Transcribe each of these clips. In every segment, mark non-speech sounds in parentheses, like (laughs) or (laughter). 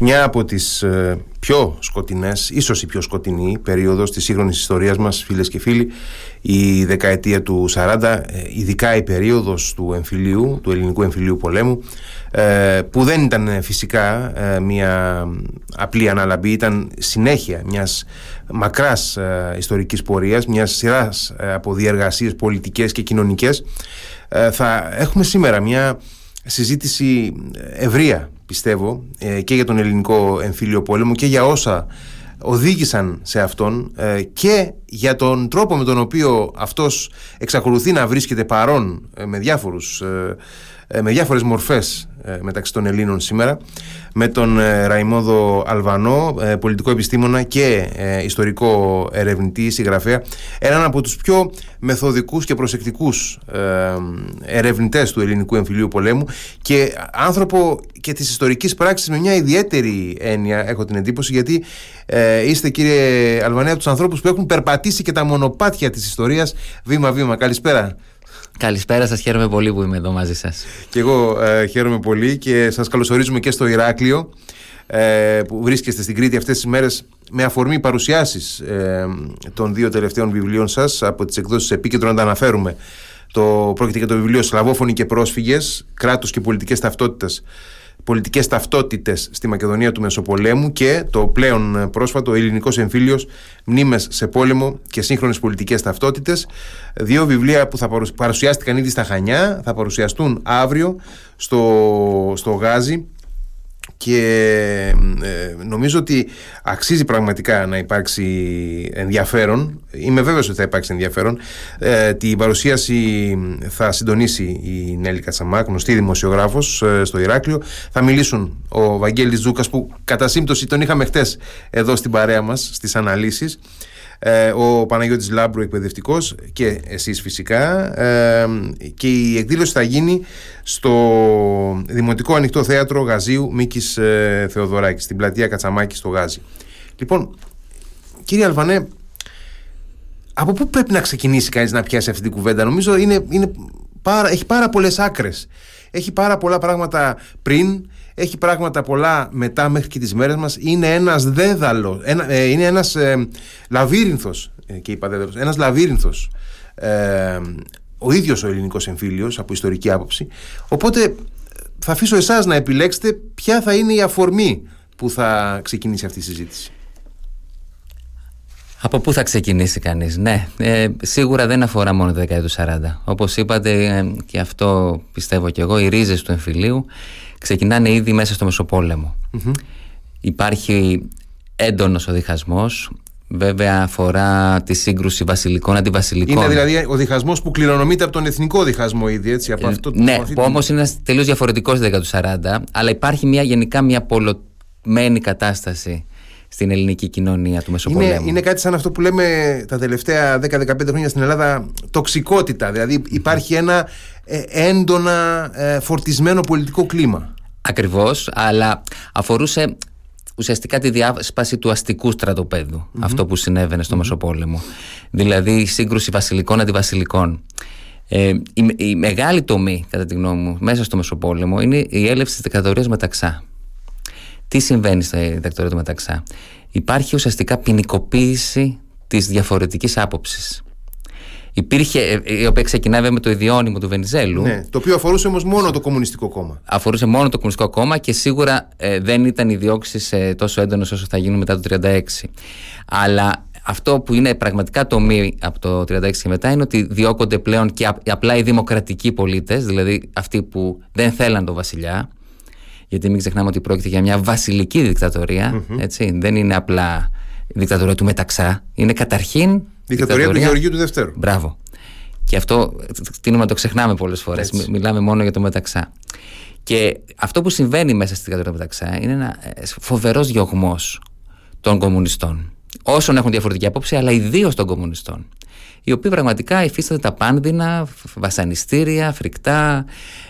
Μια από τις ε, πιο σκοτεινές, ίσως η πιο σκοτεινή περίοδος της σύγχρονης ιστορίας μας, φίλες και φίλοι, η δεκαετία του 40, ε, ειδικά η περίοδος του εμφυλίου, του ελληνικού εμφυλίου πολέμου, ε, που δεν ήταν φυσικά μια απλή αναλαμπή, ήταν συνέχεια μιας μακράς ιστορικής πορείας, μιας σειράς από διεργασίες πολιτικές και κοινωνικές. Θα έχουμε σήμερα μια συζήτηση ευρεία πιστεύω ε, και για τον ελληνικό εμφύλιο πόλεμο και για όσα οδήγησαν σε αυτόν ε, και για τον τρόπο με τον οποίο αυτός εξακολουθεί να βρίσκεται παρόν ε, με διάφορους ε, με διάφορες μορφές ε, μεταξύ των Ελλήνων σήμερα με τον ε, Ραϊμόδο Αλβανό, πολιτικό επιστήμονα και ιστορικό ερευνητή, συγγραφέα έναν από τους πιο μεθοδικούς και προσεκτικούς ερευνητές του ελληνικού εμφυλίου πολέμου και άνθρωπο και της ιστορικής πράξης με μια ιδιαίτερη έννοια έχω την εντύπωση γιατί είστε κύριε Αλβανέα από τους ανθρώπους που έχουν περπατήσει και τα μονοπάτια της ιστορίας βήμα-βήμα. Καλησπέρα. Καλησπέρα σας, χαίρομαι πολύ που είμαι εδώ μαζί σας. Και εγώ ε, χαίρομαι πολύ και σας καλωσορίζουμε και στο Ηράκλειο ε, που βρίσκεστε στην Κρήτη αυτές τις μέρες με αφορμή παρουσιάσεις ε, των δύο τελευταίων βιβλίων σας από τις εκδόσεις Επίκεντρο να τα αναφέρουμε. Το, πρόκειται για το βιβλίο «Σλαβόφωνοι και πρόσφυγες, κράτος και πολιτικές ταυτότητες πολιτικές ταυτότητες στη Μακεδονία του Μεσοπολέμου και το πλέον πρόσφατο ελληνικός εμφύλιος μνήμες σε πόλεμο και σύγχρονες πολιτικές ταυτότητες. Δύο βιβλία που θα παρουσιάστηκαν ήδη στα Χανιά θα παρουσιαστούν αύριο στο, στο Γάζι και ε, νομίζω ότι αξίζει πραγματικά να υπάρξει ενδιαφέρον. Είμαι βέβαιος ότι θα υπάρξει ενδιαφέρον. Ε, την παρουσίαση θα συντονίσει η Νέλη Κατσαμά γνωστή δημοσιογράφος ε, στο Ηράκλειο. Θα μιλήσουν ο Βαγγέλης Ζούκας που κατά σύμπτωση τον είχαμε χτες εδώ στην παρέα μας στις αναλύσεις ε, ο Παναγιώτης Λάμπρου εκπαιδευτικός και εσείς φυσικά. Ε, και η εκδήλωση θα γίνει στο Δημοτικό Ανοιχτό Θέατρο Γαζίου Μίκης ε, Θεοδωράκης στην πλατεία Κατσαμάκη στο Γάζι. Λοιπόν κύριε Αλβανέ από πού πρέπει να ξεκινήσει κανείς να πιάσει αυτή την κουβέντα; Νομίζω είναι, είναι πάρα, έχει πάρα πολλές άκρες. Έχει πάρα πολλά πράγματα πριν έχει πράγματα πολλά μετά μέχρι και τις μέρες μας είναι ένας δέδαλος ένα, ε, είναι ένας ε, λαβύρινθος ε, και είπα δέδαλος, ένας λαβύρινθος ε, ο ίδιος ο ελληνικός εμφύλιος από ιστορική άποψη οπότε θα αφήσω εσάς να επιλέξετε ποια θα είναι η αφορμή που θα ξεκινήσει αυτή η συζήτηση από πού θα ξεκινήσει κανείς, ναι. Ε, σίγουρα δεν αφορά μόνο τα δεκαετία του 40. Όπως είπατε ε, και αυτό πιστεύω και εγώ, οι ρίζες του εμφυλίου ξεκινάνε ήδη μέσα στο μεσοπολεμο Υπάρχει έντονος ο διχασμός, Βέβαια αφορά τη σύγκρουση βασιλικών αντιβασιλικών. Είναι δηλαδή ο διχασμός που κληρονομείται από τον εθνικό διχασμό ήδη, έτσι. Από ε, αυτό, ναι, που όμως είναι τελείως διαφορετικός στη δεκαετία του 40, αλλά υπάρχει μια, γενικά μια πολλωμένη κατάσταση στην ελληνική κοινωνία του Μεσοπολέμου. Είναι, είναι κάτι σαν αυτό που λέμε τα τελευταία 10-15 χρόνια στην Ελλάδα τοξικότητα. Δηλαδή υπάρχει ένα ε, έντονα ε, φορτισμένο πολιτικό κλίμα. Ακριβώς, αλλά αφορούσε ουσιαστικά τη διάσπαση του αστικού αυτό που συνέβαινε στο Μεσοπόλεμο. Δηλαδή η σύγκρουση βασιλικών αντιβασιλικών. Ε, η, η, μεγάλη τομή, κατά τη γνώμη μου, μέσα στο Μεσοπόλεμο είναι η έλευση της δικτατορίας Μεταξά. Τι συμβαίνει στη δικτατορία του Μεταξά; Υπάρχει ουσιαστικά ποινικοποίηση της διαφορετικής άποψης. Υπήρχε, ε, η οποία ξεκινάει με το ιδιώνυμο του Βενιζέλου. Ναι, το οποίο αφορούσε όμως μόνο το Κομμουνιστικό Κόμμα. Αφορούσε μόνο το Κομμουνιστικό Κόμμα και σίγουρα ε, δεν ήταν οι διώξεις ε, τόσο έντονες όσο θα γίνουν μετά το 1936. Αλλά αυτό που είναι πραγματικά το μη από το 1936 και μετά είναι ότι διώκονται πλέον και απλά οι δημοκρατικοί πολίτες, δηλαδή αυτοί που δεν θέλαν τον βασιλιά. Γιατί μην ξεχνάμε ότι πρόκειται για μια βασιλική Έτσι, δεν είναι απλά δικτατορία του Μεταξά. Είναι καταρχήν Δικτατορία του Γεωργίου του Δευτέρου. Μπράβο. Και αυτό τίνουμε να το ξεχνάμε πολλέ φορέ. Μιλάμε μόνο για το μεταξά. Και αυτό που συμβαίνει μέσα στη δικτατορία του μεταξά είναι ένα ε, φοβερός διωγμός των κομμουνιστών. Όσων έχουν διαφορετική απόψη, αλλά ιδίως των κομμουνιστών οι οποίοι πραγματικά υφίστανται τα πάνδυνα, βασανιστήρια, φρικτά,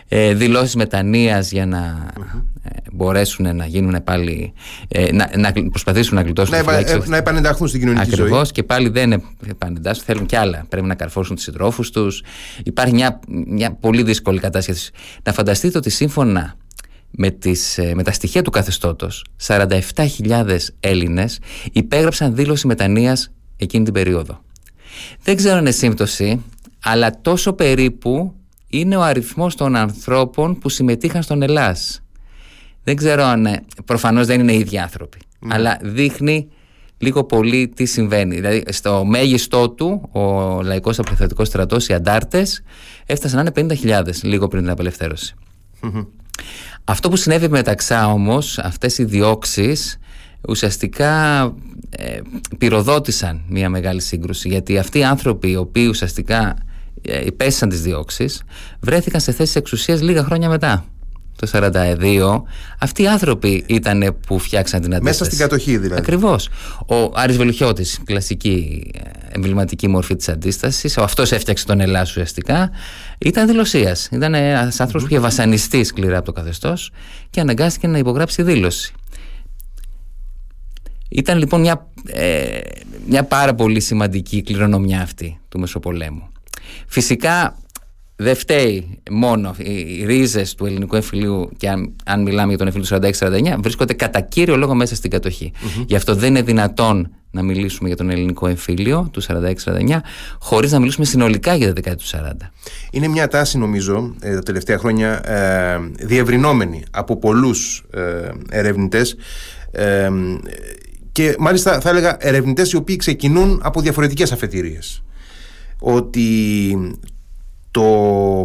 ε, δηλώσεις μετανοίας για να ε, μπορέσουν να γίνουν πάλι, ε, να, να προσπαθήσουν να γλιτώσουν να, επα, να επανενταχθούν στην κοινωνική Ακριβώς, ζωή. Ακριβώς και πάλι δεν επανεντάσσουν, θέλουν κι άλλα. Πρέπει να καρφώσουν τους συντρόφους τους. Υπάρχει μια, μια πολύ δύσκολη κατάσταση. Να φανταστείτε ότι σύμφωνα με, τις, ε, με τα στοιχεία του καθεστώτος 47.000 Έλληνες υπέγραψαν δήλωση μετανοίας εκείνη την περίοδο. Δεν ξέρω αν είναι σύμπτωση, αλλά τόσο περίπου είναι ο αριθμός των ανθρώπων που συμμετείχαν στον Ελλάς. Δεν ξέρω αν. Ε, προφανώς δεν είναι οι ίδιοι άνθρωποι. Ναι. Αλλά δείχνει λίγο πολύ τι συμβαίνει. Δηλαδή, στο μέγιστό του, ο Λαϊκός Απελευθερωτικό Στρατός, οι αντάρτες, έφτασαν να είναι 50.000 λίγο πριν την απελευθέρωση. Αυτό που συνέβη μεταξά όμως, αυτές οι διώξεις, ουσιαστικά ε, πυροδότησαν μια μεγάλη σύγκρουση. Γιατί αυτοί οι άνθρωποι, οι οποίοι ουσιαστικά ε, υπέστησαν τις διώξεις, βρέθηκαν σε θέσεις εξουσίας λίγα χρόνια μετά το 42, αυτοί οι άνθρωποι ήταν που φτιάξαν την αντίσταση. Μέσα στην κατοχή δηλαδή. Ακριβώς. Ο Άρης Βελουχιώτης, κλασική ε, εμβληματική μορφή της αντίστασης, αυτός έφτιαξε τον Ελλάδα ουσιαστικά, ήταν δηλωσίας. Ήταν ένας άνθρωπος που είχε βασανιστεί σκληρά από το καθεστώς και αναγκάστηκε να υπογράψει δήλωση. Ήταν λοιπόν μια, ε, μια πάρα πολύ σημαντική κληρονομιά αυτή του Μεσοπολέμου. Φυσικά δεν φταίει μόνο οι ρίζες του ελληνικού εμφυλίου και αν, αν μιλάμε για τον εμφυλίο του 46-49 βρίσκονται κατά κύριο λόγο μέσα στην κατοχή. Mm-hmm. Γι' αυτό δεν είναι δυνατόν να μιλήσουμε για τον ελληνικό εμφύλιο του 46-49 χωρίς να μιλήσουμε συνολικά για τα δεκαετία του 40. Είναι μια τάση νομίζω ε, τα τελευταία χρόνια ε, διευρυνόμενη από πολλούς ε, ερευνητές ε, και μάλιστα θα έλεγα ερευνητές οι οποίοι ξεκινούν από διαφορετικές αφετηρίες. Ότι το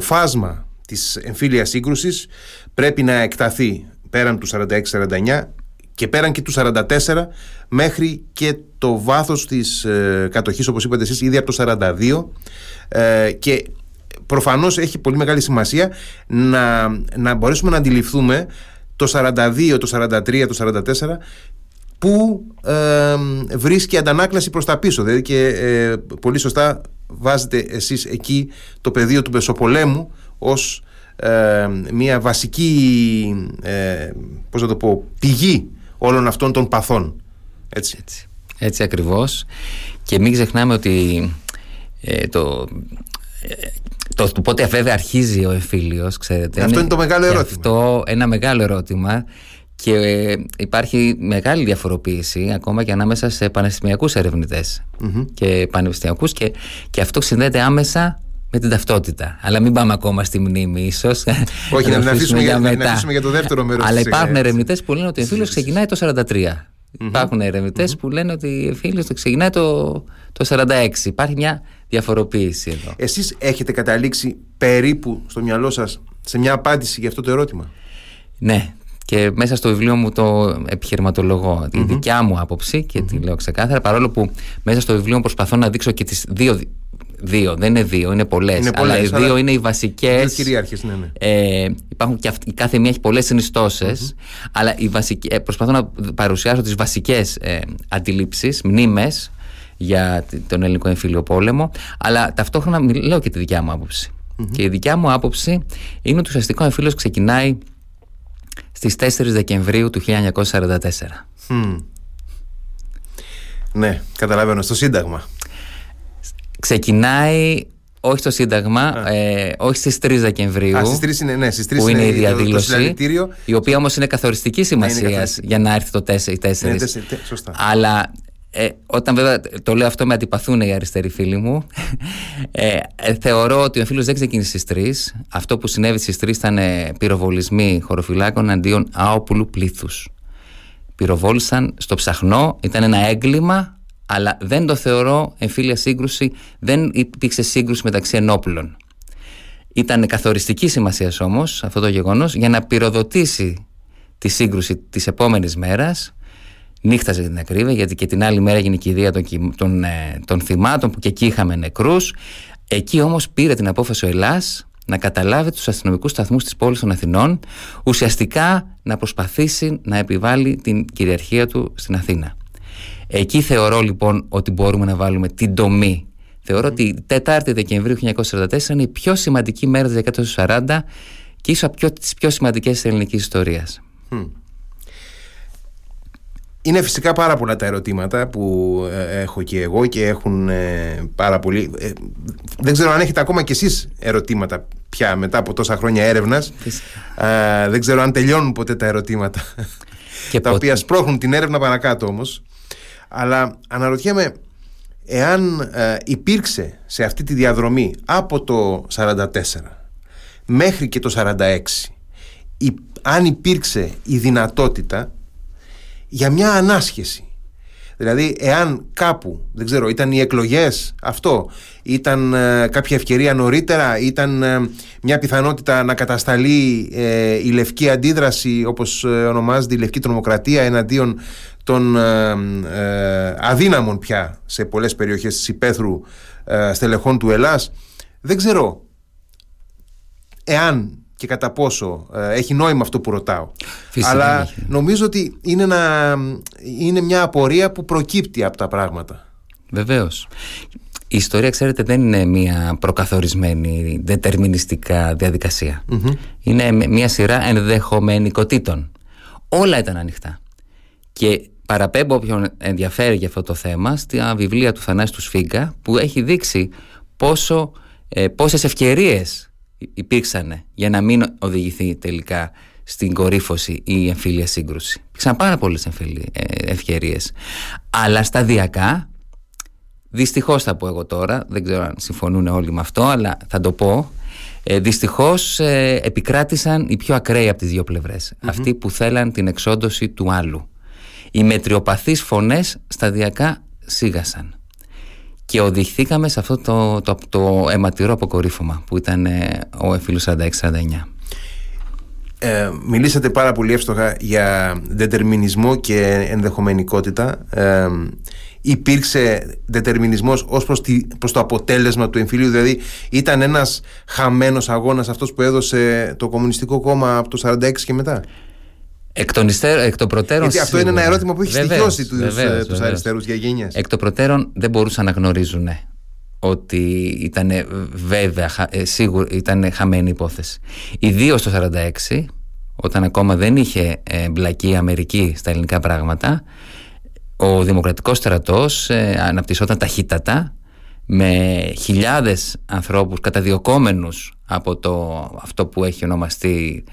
φάσμα της εμφύλιας σύγκρουσης πρέπει να εκταθεί πέραν του 46-49 και πέραν και του 44 μέχρι και το βάθος της ε, κατοχής όπως είπατε εσείς ήδη από το 42 ε, και προφανώς έχει πολύ μεγάλη σημασία να, να μπορέσουμε να αντιληφθούμε το 42, το 43, το 44 που ε, βρίσκει αντανάκλαση προς τα πίσω δηλαδή και ε, πολύ σωστά βάζετε εσείς εκεί το πεδίο του Μεσοπολέμου ως ε, μια βασική ε, πώς να το πω, πηγή όλων αυτών των παθών. Έτσι, έτσι, έτσι ακριβώς. Και μην ξεχνάμε ότι ε, το, το, το πότε βέβαια αρχίζει ο εμφύλιος, ξέρετε. Αυτό είναι, το μεγάλο ερώτημα. Αυτό ένα μεγάλο ερώτημα και υπάρχει μεγάλη διαφοροποίηση ακόμα και ανάμεσα σε πανεπιστημιακούς και πανεπιστημιακούς και, και αυτό συνδέεται άμεσα με την ταυτότητα. Αλλά μην πάμε ακόμα στη μνήμη, ίσως. Όχι, να, αφήσουμε για, μετά. αφήσουμε για το δεύτερο μέρος Αλλά υπάρχουν ερευνητές που λένε ότι ο φίλος ξεκινάει το 43. Υπάρχουν που λένε ότι ο φίλος ξεκινάει το, το 46. Υπάρχει μια διαφοροποίηση εδώ. Εσείς έχετε καταλήξει περίπου στο μυαλό σας σε μια απάντηση για αυτό το ερώτημα; Ναι, και μέσα στο βιβλίο μου το επιχειρηματολογώ. Τη δικιά μου άποψη και τη λέω ξεκάθαρα. Παρόλο που μέσα στο βιβλίο μου προσπαθώ να δείξω και τις δύο. Δύο, δεν είναι δύο, είναι πολλές. Αλλά οι δύο είναι οι βασικές. κυρίαρχες, ναι, ναι. Ε, υπάρχουν και η κάθε μία έχει πολλές Αλλά οι βασικές, ε, προσπαθώ να παρουσιάσω τις βασικές ε, αντιλήψεις, μνήμες για τον ελληνικό εμφύλιο πόλεμο. Αλλά ταυτόχρονα λέω και τη δικιά μου άποψη. Και η δικιά μου άποψη είναι ότι ουσιαστικό εμφύλιος ξεκινάει στις 4 Δεκεμβρίου του 1944. Ναι, καταλαβαίνω, στο Σύνταγμα. Ξεκινάει όχι στο Σύνταγμα, ε, όχι στις 3 Δεκεμβρίου. Α, στις 3 είναι, ναι, στις 3 που είναι, η διαδήλωση. η οποία όμως είναι καθοριστική σημασίας για να έρθει το 4, οι 4. Ναι, σωστά. Αλλά ε, όταν βέβαια το λέω αυτό με αντιπαθούν οι αριστεροί φίλοι μου ε, ε, θεωρώ ότι ο φίλος δεν ξεκίνησε στις 3 αυτό που συνέβη στις 3 ήταν ε, πυροβολισμοί χωροφυλάκων αντίον άοπουλου πλήθους. Πυροβόλησαν στο ψαχνό ήταν ένα έγκλημα αλλά δεν το θεωρώ εμφύλια σύγκρουση δεν υπήρξε σύγκρουση μεταξύ ενόπλων. Ήταν καθοριστική σημασίας όμως αυτό το γεγονός για να πυροδοτήσει τη σύγκρουση της επόμενης μέρας νύχταζε την ακρίβεια γιατί και την άλλη μέρα έγινε η κηδεία των, των, ε, των θυμάτων που και εκεί είχαμε νεκρούς. Εκεί όμως πήρε την απόφαση ο Ελλάς να καταλάβει τους αστυνομικούς σταθμούς της πόλης των Αθηνών ουσιαστικά να προσπαθήσει να επιβάλλει την κυριαρχία του στην Αθήνα. Εκεί θεωρώ λοιπόν ότι μπορούμε να βάλουμε την τομή. Θεωρώ ότι η 4η Δεκεμβρίου 1944 είναι η πιο σημαντική μέρα της δεκαετίας του 40 και ίσως από τις πιο σημαντικές της ελληνικής ιστορίας είναι φυσικά πάρα πολλά τα ερωτήματα που ε, έχω και εγώ και έχουν ε, πάρα πολύ. Ε, δεν ξέρω αν έχετε ακόμα κι εσείς ερωτήματα πια μετά από τόσα χρόνια έρευνας. δεν ξέρω αν τελειώνουν ποτέ τα ερωτήματα. Και τα οποία σπρώχνουν την έρευνα παρακάτω όμως. Αλλά αναρωτιέμαι εάν υπήρξε σε αυτή τη διαδρομή από το 44 μέχρι και το 46 αν υπήρξε η δυνατότητα για μια ανάσχεση. Δηλαδή, εάν κάπου, δεν ξέρω, ήταν οι εκλογές αυτό, ήταν ε, κάποια ευκαιρία νωρίτερα, ήταν ε, μια πιθανότητα να κατασταλεί ε, η λευκή αντίδραση, όπως ονομάζεται η λευκή τρομοκρατία, εναντίον των αδύναμων πια σε πολλές περιοχές της υπαίθρου στελεχών του Ελλάς. Δεν ξέρω εάν και κατά πόσο ε, έχει νόημα αυτό που ρωτάω. Αλλά νομίζω ότι είναι, ένα, είναι μια απορία που προκύπτει από τα πράγματα. Βεβαίως. Η ιστορία, ξέρετε, δεν είναι μια προκαθορισμένη, δετερμινιστικά Είναι μια σειρά ενδεχομενικοτήτων. Όλα ήταν ανοιχτά. Και παραπέμπω όποιον ενδιαφέρει για αυτό το θέμα στα βιβλία του Θανάση του Σφίγκα που έχει δείξει πόσο, ε, πόσες ευκαιρίες υπήρξαν για να μην οδηγηθεί τελικά στην κορύφωση ή η εμφύλια σύγκρουση. Υπήρξαν πάρα πολλές ε, ευκαιρίες. Αλλά σταδιακά, δυστυχώς θα πω εγώ τώρα, δεν ξέρω αν συμφωνούν όλοι με αυτό, αλλά θα το πω. Ε, Δυστυχώς ε, επικράτησαν οι πιο ακραίοι από τις δύο Αυτοί που θέλαν την εξόντωση του άλλου. Οι μετριοπαθείς φωνές σταδιακά σίγασαν και οδηγηθήκαμε σε αυτό το, το, το αιματηρό αποκορύφωμα που ήταν ε, ο εφήλους 46-49. Ε, μιλήσατε πάρα πολύ εύστοχα για δετερμινισμό και ενδεχομενικότητα. Ε, υπήρξε δετερμινισμός ως προς, προς το αποτέλεσμα του εμφυλίου δηλαδή ήταν ένας χαμένος αγώνας αυτός που έδωσε το Κομμουνιστικό Κόμμα από το 46 και μετά; Εκ των, εκ των προτέρων. Γιατί αυτό είναι ένα ερώτημα που έχει στοιχειώσει τους ε, αριστερούς για γενιέ. Εκ των προτέρων δεν μπορούσαν να γνωρίζουν ότι ήταν βέβαια ε, σίγουρα ήταν χαμένη υπόθεση. Ιδίως το 1946, όταν ακόμα δεν είχε ε, μπλακεί η Αμερική στα ελληνικά πράγματα, ο Δημοκρατικός στρατός αναπτυσσόταν ταχύτατα με χιλιάδες ανθρώπους καταδιωκόμενους από το, αυτό που έχει ονομαστεί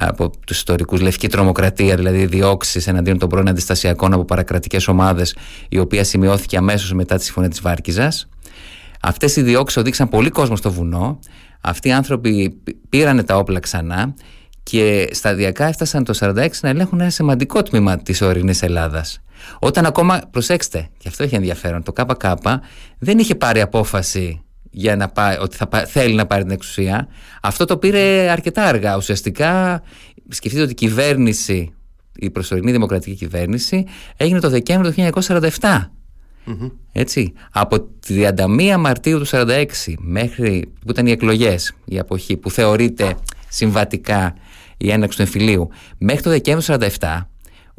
από τους ιστορικούς λευκή τρομοκρατία, δηλαδή διώξεις εναντίον των πρώην αντιστασιακών από παρακρατικές ομάδες, η οποία σημειώθηκε αμέσως μετά τη συμφωνία της Βάρκιζα. Αυτές οι διώξεις οδήγησαν πολύ κόσμο στο βουνό. Αυτοί οι άνθρωποι πήραν τα όπλα ξανά και σταδιακά έφτασαν το 1946 να ελέγχουν ένα σημαντικό τμήμα της ορεινής Ελλάδας. Όταν ακόμα, προσέξτε, και αυτό έχει ενδιαφέρον, το ΚΚ δεν είχε πάρει απόφαση για να πάει, ότι θα, θέλει να πάρει την εξουσία. Αυτό το πήρε αρκετά αργά. Ουσιαστικά σκεφτείτε ότι η κυβέρνηση, η προσωρινή δημοκρατική κυβέρνηση έγινε το Δεκέμβριο του 1947. Έτσι. Από τη 31 Μαρτίου του 1946 μέχρι που ήταν οι εκλογές, η αποχή που θεωρείται συμβατικά η έναξη του εμφυλίου, μέχρι το Δεκέμβριο του 1947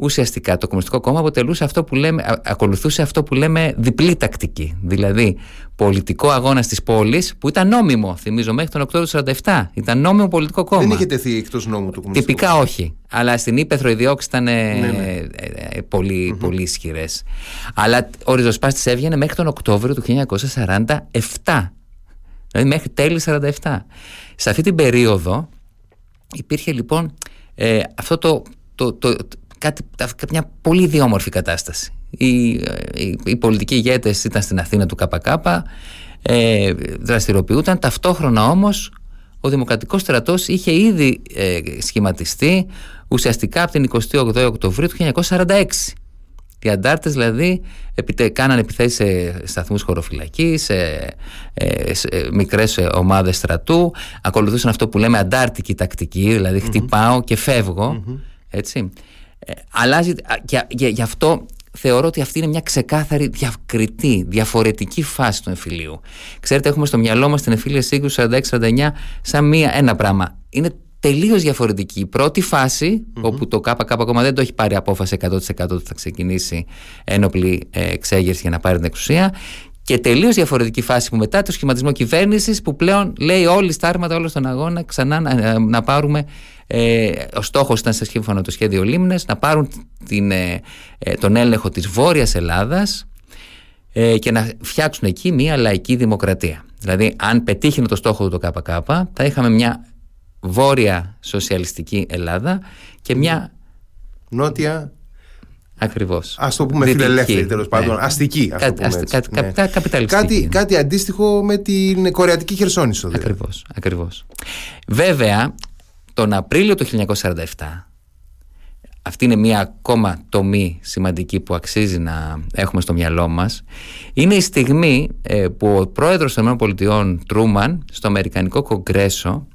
ουσιαστικά το Κομμουνιστικό Κόμμα αποτελούσε αυτό που λέμε, ακολουθούσε αυτό που λέμε διπλή τακτική. Δηλαδή, πολιτικό αγώνα τη πόλη που ήταν νόμιμο, θυμίζω, μέχρι τον Οκτώβριο του 1947. Ήταν νόμιμο πολιτικό κόμμα. Δεν είχε τεθεί εκτός νόμου το Κομμουνιστικό Τυπικά όχι. Αλλά στην Ήπεθρο οι διώξεις ήταν ναι, ναι. Ε, ε, πολύ, mm-hmm. πολύ ισχυρές. Αλλά ο ριζοσπάστης έβγαινε μέχρι τον Οκτώβριο του 1947. Δηλαδή μέχρι τέλη 47. Σε αυτή την περίοδο υπήρχε λοιπόν ε, αυτό το, το, το, κάτι, μια πολύ ιδιόμορφη κατάσταση. Οι, οι, οι πολιτικοί ηγέτες ήταν στην Αθήνα του ΚΚ, ε, δραστηριοποιούνταν, ταυτόχρονα όμως ο Δημοκρατικός Στρατός είχε ήδη ε, σχηματιστεί ουσιαστικά από την 28 Οκτωβρίου του 1946. Οι αντάρτες δηλαδή επιτε, κάναν επιθέσεις σε σταθμούς χωροφυλακής, σε, ε, σε μικρές ομάδες στρατού, ακολουθούσαν αυτό που λέμε αντάρτικη τακτική, δηλαδή χτυπάω και φευγω έτσι. Ε, αλλάζει και, γι' αυτό θεωρώ ότι αυτή είναι μια ξεκάθαρη διακριτή, διαφορετική φάση του εμφυλίου. Ξέρετε, έχουμε στο μυαλό μας την εμφύλια σύγκρουση 46-49 σαν μία, ένα πράγμα. Είναι τελείως διαφορετική. Η πρώτη όπου το ΚΚ ακόμα δεν το έχει πάρει απόφαση 100% ότι θα ξεκινήσει ένοπλη ε, εξέγερση για να πάρει την εξουσία. Και τελείως διαφορετική φάση που μετά το σχηματισμό κυβέρνησης που πλέον λέει όλοι στα άρματα, όλο στον αγώνα ξανά να, να πάρουμε ε, ο στόχος ήταν σε σύμφωνα το σχέδιο Λίμνες να πάρουν την, ε, ε, τον έλεγχο της Βόρειας Ελλάδας και να φτιάξουν εκεί μια λαϊκή δημοκρατία. Δηλαδή αν πετύχει το στόχο του το ΚΚ θα είχαμε μια βόρεια σοσιαλιστική Ελλάδα και μια νότια Ακριβώς. Α το πούμε φιλελεύθερη τέλος ναι. πάντων. Αστική. Ας κάτι, πούμε κάτι, ναι. καπιταλιστική. Κάτι, ναι. κάτι αντίστοιχο με την Κορεατική Χερσόνησο. Δηλαδή. Ακριβώς. Ακριβώς. Βέβαια, τον Απρίλιο του 1947, αυτή είναι μια ακόμα τομή σημαντική που αξίζει να έχουμε στο μυαλό μας, είναι η στιγμή ε, που ο πρόεδρος των ΗΠΑ Τρούμαν στο Αμερικανικό Κογκρέσο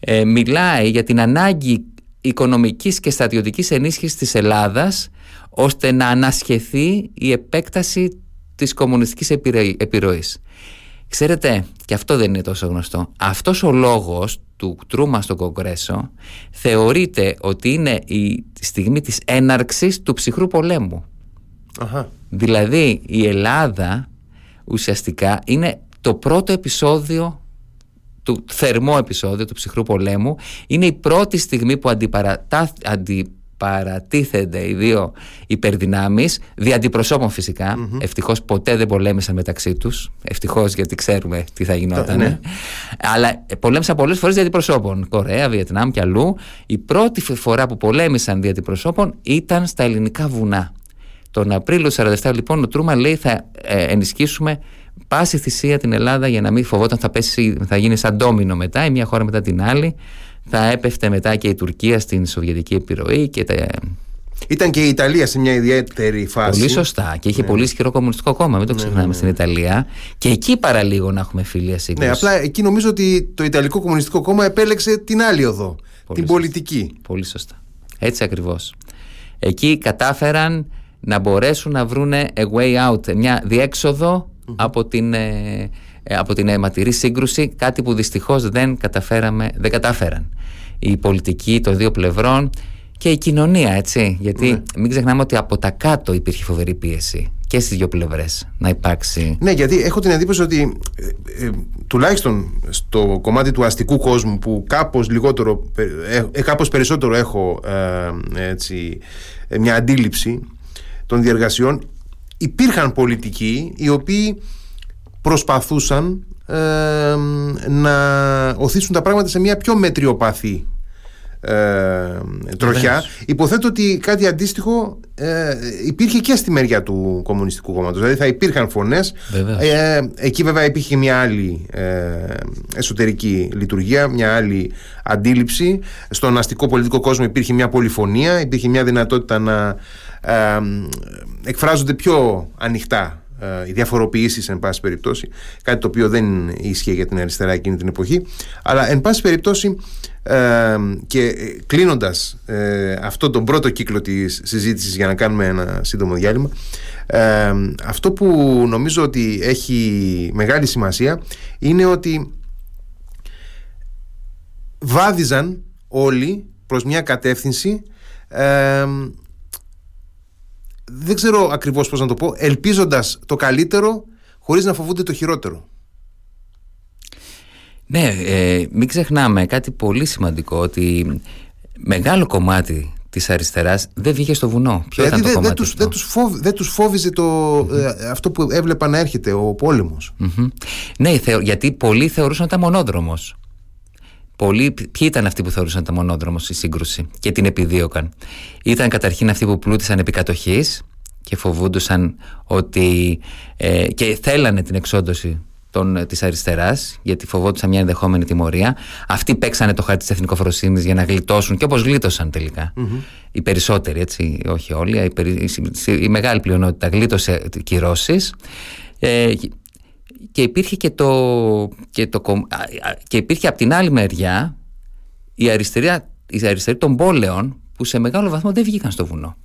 ε, μιλάει για την ανάγκη οικονομικής και στρατιωτικής ενίσχυσης της Ελλάδας ώστε να ανασχεθεί η επέκταση της κομμουνιστικής επιρροής. Ξέρετε, και αυτό δεν είναι τόσο γνωστό, αυτός ο λόγος του Τρούμα στο Κογκρέσο θεωρείται ότι είναι η στιγμή της έναρξης του ψυχρού πολέμου. Αχα. Δηλαδή η Ελλάδα ουσιαστικά είναι το πρώτο επεισόδιο του θερμό επεισόδιο του ψυχρού πολέμου είναι η πρώτη στιγμή που αντιπαρατα... αντι παρατίθενται οι δύο υπερδυνάμεις δι' αντιπροσώπων φυσικά. Mm-hmm. ευτυχώς ποτέ δεν πολέμησαν μεταξύ τους. Ευτυχώς γιατί ξέρουμε τι θα γινόταν ναι. αλλά πολέμησαν πολλές φορές δι' αντιπροσώπων. Κορέα, Βιετνάμ και αλλού. Η πρώτη φορά που πολέμησαν δι' αντιπροσώπων ήταν στα ελληνικά βουνά. Τον Απρίλιο 47 λοιπόν ο Τρούμα λέει θα ε, ενισχύσουμε πάση θυσία την Ελλάδα για να μην φοβόταν θα, πέσει, θα γίνει σαν ντόμινο μετά η μια χώρα μετά την άλλη θα έπεφτε μετά και η Τουρκία στην Σοβιετική επιρροή και τα... Ήταν και η Ιταλία σε μια ιδιαίτερη φάση. Πολύ σωστά. Και είχε ναι. πολύ ισχυρό κομμουνιστικό κόμμα. Μην το ναι, ξεχνάμε ναι, ναι, στην Ιταλία. Και εκεί παραλίγο να έχουμε φιλία σύγκρουση. Ναι, απλά εκεί νομίζω ότι το Ιταλικό Κομμουνιστικό Κόμμα επέλεξε την άλλη οδό. την πολιτική. Πολύ σωστά. Έτσι ακριβώς. Εκεί κατάφεραν να μπορέσουν να βρουν a way out, μια διεξοδο από την ε, ε, από την αιματηρή σύγκρουση, κάτι που δυστυχώς δεν, καταφέραμε, δεν κατάφεραν. Η πολιτική των δύο πλευρών και η κοινωνία, έτσι. Γιατί ναι. μην ξεχνάμε ότι από τα κάτω υπήρχε φοβερή πίεση και στις δύο πλευρές να υπάρξει. Ναι, γιατί έχω την εντύπωση ότι ε, ε, τουλάχιστον στο κομμάτι του αστικού κόσμου που κάπως, λιγότερο, ε, κάπως περισσότερο έχω έτσι, μια αντίληψη των διεργασιών υπήρχαν πολιτικοί οι οποίοι προσπαθούσαν ε, να οθήσουν τα πράγματα σε μια πιο μετριοπαθή ε, τροχιά. Υποθέτω ότι κάτι αντίστοιχο ε, υπήρχε και στη μεριά του Κομμουνιστικού Κόμματος. Δηλαδή θα υπήρχαν φωνές. Ε, εκεί βέβαια υπήρχε μια άλλη ε, εσωτερική λειτουργία, μια άλλη αντίληψη. Στον αστικό πολιτικό κόσμο υπήρχε μια πολυφωνία, υπήρχε μια δυνατότητα να εκφράζονται πιο ανοιχτά ε, οι διαφοροποιήσεις, εν πάση περιπτώσει, κάτι το οποίο δεν ίσχυε για την αριστερά εκείνη την εποχή. Αλλά, εν πάση περιπτώσει, ε, και κλείνοντας ε, αυτό τον πρώτο κύκλο της συζήτησης για να κάνουμε ένα σύντομο διάλειμμα, ε, αυτό που νομίζω ότι έχει μεγάλη σημασία είναι ότι βάδιζαν όλοι προς μια κατεύθυνση δεν ξέρω ακριβώς πώς να το πω, ελπίζοντας το καλύτερο χωρίς να φοβούνται το χειρότερο. Ναι, ε, μην ξεχνάμε κάτι πολύ σημαντικό ότι μεγάλο κομμάτι της αριστεράς δεν βγήκε στο βουνό. Ποιο δηλαδή ήταν το δεν, τους, δεν, τους φόβ, δεν τους φόβιζε το, ε, αυτό που έβλεπαν να έρχεται, ο πολεμος Ναι, γιατί πολλοί θεωρούσαν ότι ήταν μονόδρομος. Πολλοί, ποιοι ήταν αυτοί που θεωρούσαν τα μονόδρομο στη σύγκρουση και την επιδίωκαν. Ήταν καταρχήν αυτοί που πλούτησαν επί κατοχής και φοβούντουσαν ότι ε, και θέλανε την εξόντωση των, της αριστεράς γιατί φοβόντουσαν μια ενδεχόμενη τιμωρία. Αυτοί παίξανε το χάρτη της εθνικοφροσύνης για να γλιτώσουν και όπως γλίτωσαν οι περισσότεροι έτσι όχι όλοι η, η, η μεγάλη πλειονότητα γλίτωσε κυρώσεις. Ε, και υπήρχε και το, και το και υπήρχε από την άλλη μεριά η αριστερή, η αριστερή των πόλεων που σε μεγάλο βαθμό δεν βγήκαν στο βουνό.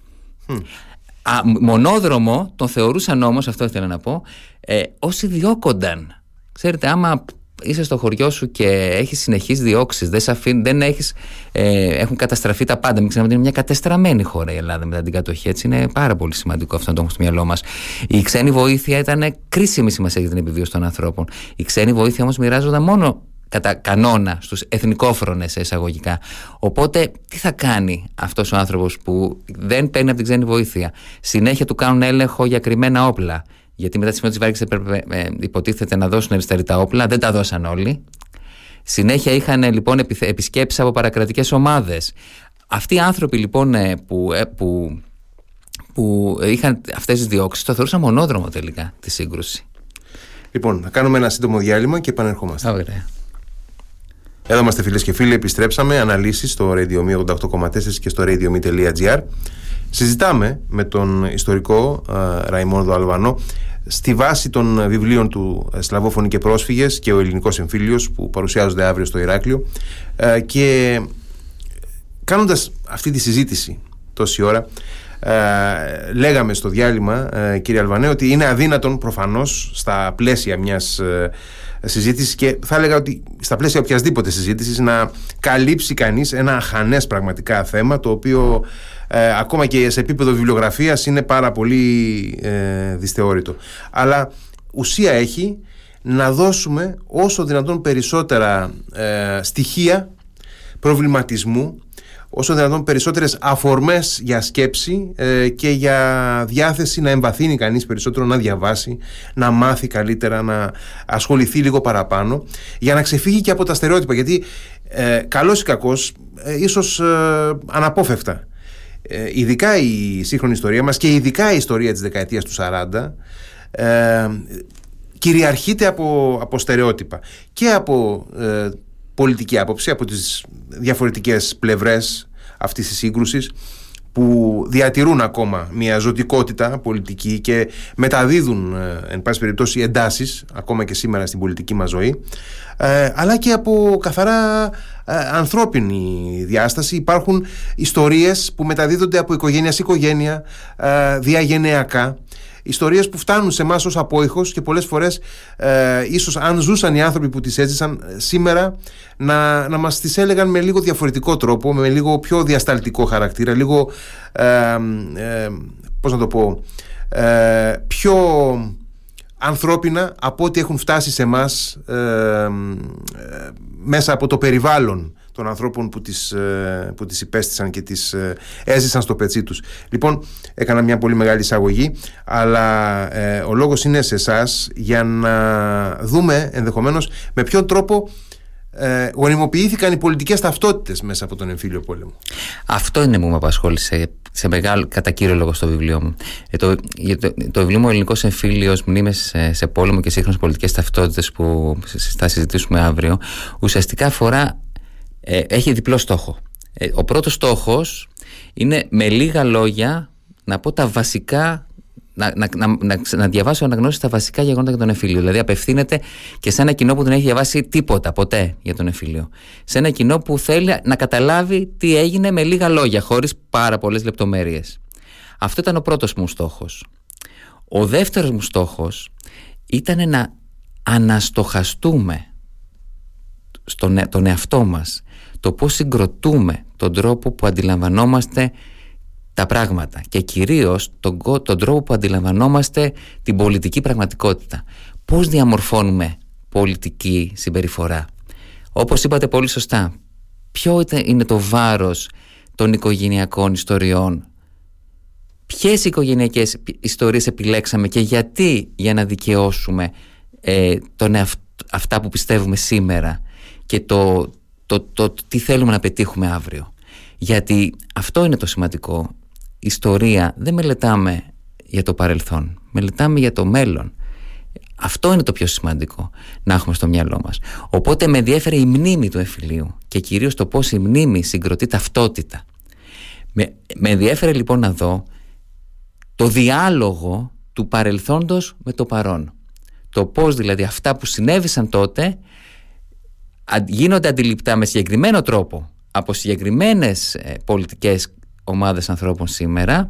Α, μονόδρομο τον θεωρούσαν όμως, αυτό ήθελα να πω, ε, όσοι διώκονταν. Ξέρετε, άμα είσαι στο χωριό σου και έχεις συνεχείς διώξεις, δεν, δεν έχεις, ε, έχουν καταστραφεί τα πάντα. Μην ξέρουμε ότι είναι μια κατεστραμμένη χώρα η Ελλάδα μετά την κατοχή. Έτσι είναι πάρα πολύ σημαντικό αυτό να το έχουμε στο μυαλό μας. Η ξένη βοήθεια ήταν κρίσιμη σημασία για την επιβίωση των ανθρώπων. Η ξένη βοήθεια όμως μοιράζονταν μόνο κατά κανόνα στους εθνικόφρονες εισαγωγικά. Οπότε τι θα κάνει αυτός ο άνθρωπος που δεν παίρνει από την ξένη βοήθεια; Συνέχεια του κάνουν έλεγχο για κρυμμένα όπλα. Γιατί μετά τη σημεία της Βάρκης έπρεπε, ε, υποτίθεται να δώσουν αριστερή τα όπλα, δεν τα δώσαν όλοι. Συνέχεια είχαν λοιπόν επισκέψεις από παρακρατικές ομάδες. Αυτοί οι άνθρωποι λοιπόν ε, που, ε, που, που είχαν αυτές τις διώξεις το θεωρούσαν μονόδρομο τελικά τη σύγκρουση. Λοιπόν, θα κάνουμε ένα σύντομο διάλειμμα και επανερχόμαστε. Ωραία. Εδώ είμαστε φίλες και φίλοι, επιστρέψαμε. Αναλύσεις στο Radio 88,4 και στο radio.gr. Συζητάμε με τον ιστορικό Ραϊμόνδο Αλβανό στη βάση των βιβλίων του Σλαβόφωνοι και πρόσφυγες και ο ελληνικός εμφύλιος που παρουσιάζονται αύριο στο Ηράκλειο. Και κάνοντας αυτή τη συζήτηση τόση ώρα λέγαμε στο διάλειμμα κύριε Αλβανέ ότι είναι αδύνατον προφανώς στα πλαίσια μιας συζήτηση και θα έλεγα ότι στα πλαίσια οποιασδήποτε συζήτησης να καλύψει κανείς ένα αχανές πραγματικά θέμα το οποίο ε, ακόμα και σε επίπεδο βιβλιογραφίας είναι πάρα πολύ ε, δυσθεώρητο. Αλλά ουσία έχει να δώσουμε όσο δυνατόν περισσότερα ε, στοιχεία προβληματισμού όσο δυνατόν περισσότερες αφορμές για σκέψη ε, και για διάθεση να εμβαθύνει κανείς περισσότερο, να διαβάσει, να μάθει καλύτερα, να ασχοληθεί λίγο παραπάνω για να ξεφύγει και από τα στερεότυπα. Γιατί ε, καλός ή κακός ε, ίσως ε, αναπόφευκτα. Ε, ειδικά η σύγχρονη ιστορία μας και ειδικά η ιστορία της δεκαετίας του 40 ε, κυριαρχείται από, από στερεότυπα και από ε, πολιτική άποψη, από τις διαφορετικές πλευρές αυτής της σύγκρουσης που διατηρούν ακόμα μια ζωτικότητα πολιτική και μεταδίδουν ε, εν πάση περιπτώσει εντάσεις ακόμα και σήμερα στην πολιτική μας ζωή ε, αλλά και από καθαρά ε, ανθρώπινη διάσταση. Υπάρχουν ιστορίες που μεταδίδονται από οικογένεια σε οικογένεια διαγενειακά ιστορίες που φτάνουν σε εμάς ως απόϊχος και πολλές φορές ε, ίσως αν ζούσαν οι άνθρωποι που τις έζησαν ε, σήμερα να, να μας τις έλεγαν με λίγο διαφορετικό τρόπο, με λίγο πιο διασταλτικό χαρακτήρα, λίγο ε, ε πώς να το πω ε, πιο ανθρώπινα από ό,τι έχουν φτάσει σε εμάς μέσα από το περιβάλλον των ανθρώπων που τις, ε, που τις υπέστησαν και τις ε, έζησαν στο πετσί τους. Λοιπόν, έκανα μια πολύ μεγάλη εισαγωγή, αλλά ε, ο λόγος είναι σε εσάς για να δούμε ενδεχομένως με ποιον τρόπο ε, γονιμοποιήθηκαν οι πολιτικές ταυτότητες μέσα από τον εμφύλιο πόλεμο. Αυτό είναι που με απασχόλησε σε μεγάλο, κατά κύριο λόγο στο βιβλίο μου. Ε, το, το, το βιβλίο μου «Ο ελληνικός εμφύλιος μνήμες σε, σε πόλεμο και σύγχρονες πολιτικές ταυτότητες» που θα συζητήσουμε αύριο ουσιαστικά αφορά ε, έχει διπλό στόχο. Ε, ο πρώτος στόχος είναι με λίγα λόγια να πω τα βασικά να, να, να, να, διαβάσω αναγνώσεις τα βασικά γεγονότα για τον εμφύλιο. Δηλαδή, απευθύνεται και σε ένα κοινό που δεν έχει διαβάσει τίποτα ποτέ για τον εμφύλιο. Σε ένα κοινό που θέλει να καταλάβει τι έγινε με λίγα λόγια, χωρίς πάρα πολλές λεπτομέρειες. Αυτό ήταν ο πρώτος μου στόχος. Ο δεύτερος μου στόχος ήταν να αναστοχαστούμε στον ε, τον εαυτό μας το πώς συγκροτούμε τον τρόπο που αντιλαμβανόμαστε τα πράγματα και κυρίως τον, τον τρόπο που αντιλαμβανόμαστε την πολιτική πραγματικότητα. Πώς διαμορφώνουμε πολιτική συμπεριφορά. Όπως είπατε πολύ σωστά, ποιο είναι το βάρος των οικογενειακών ιστοριών; Ποιες οικογενειακές ιστορίες επιλέξαμε και γιατί για να δικαιώσουμε ε, τον αυτά που πιστεύουμε σήμερα και το, το, το, τι θέλουμε να πετύχουμε αύριο. Γιατί αυτό είναι το σημαντικό. Ιστορία δεν μελετάμε για το παρελθόν, μελετάμε για το μέλλον. Αυτό είναι το πιο σημαντικό να έχουμε στο μυαλό μας. Οπότε με ενδιαφέρει η μνήμη του εφηλίου και κυρίως το πώς η μνήμη συγκροτεί ταυτότητα. Με, με ενδιαφέρει λοιπόν να δω το διάλογο του παρελθόντος με το παρόν. Το πώς δηλαδή αυτά που συνέβησαν τότε γίνονται αντιληπτά με συγκεκριμένο τρόπο από συγκεκριμένες ε, πολιτικές ομάδες ανθρώπων σήμερα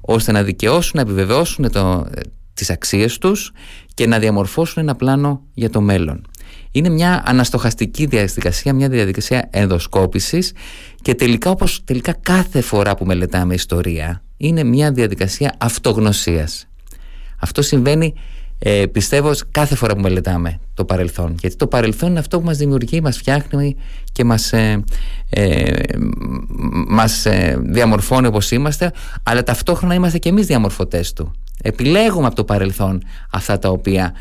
ώστε να δικαιώσουν, να επιβεβαιώσουν το, ε, τις αξίες τους και να διαμορφώσουν ένα πλάνο για το μέλλον. Είναι μια αναστοχαστική διαδικασία, μια διαδικασία ενδοσκόπησης και τελικά όπως τελικά κάθε φορά που μελετάμε ιστορία είναι μια διαδικασία αυτογνωσίας. Αυτό συμβαίνει ε, πιστεύω κάθε φορά που μελετάμε το παρελθόν. Γιατί το παρελθόν είναι αυτό που μας δημιουργεί, μας φτιάχνει και μας, ε, ε, μας ε, διαμορφώνει όπως είμαστε, αλλά ταυτόχρονα είμαστε και εμείς διαμορφωτές του. Επιλέγουμε από το παρελθόν αυτά τα οποία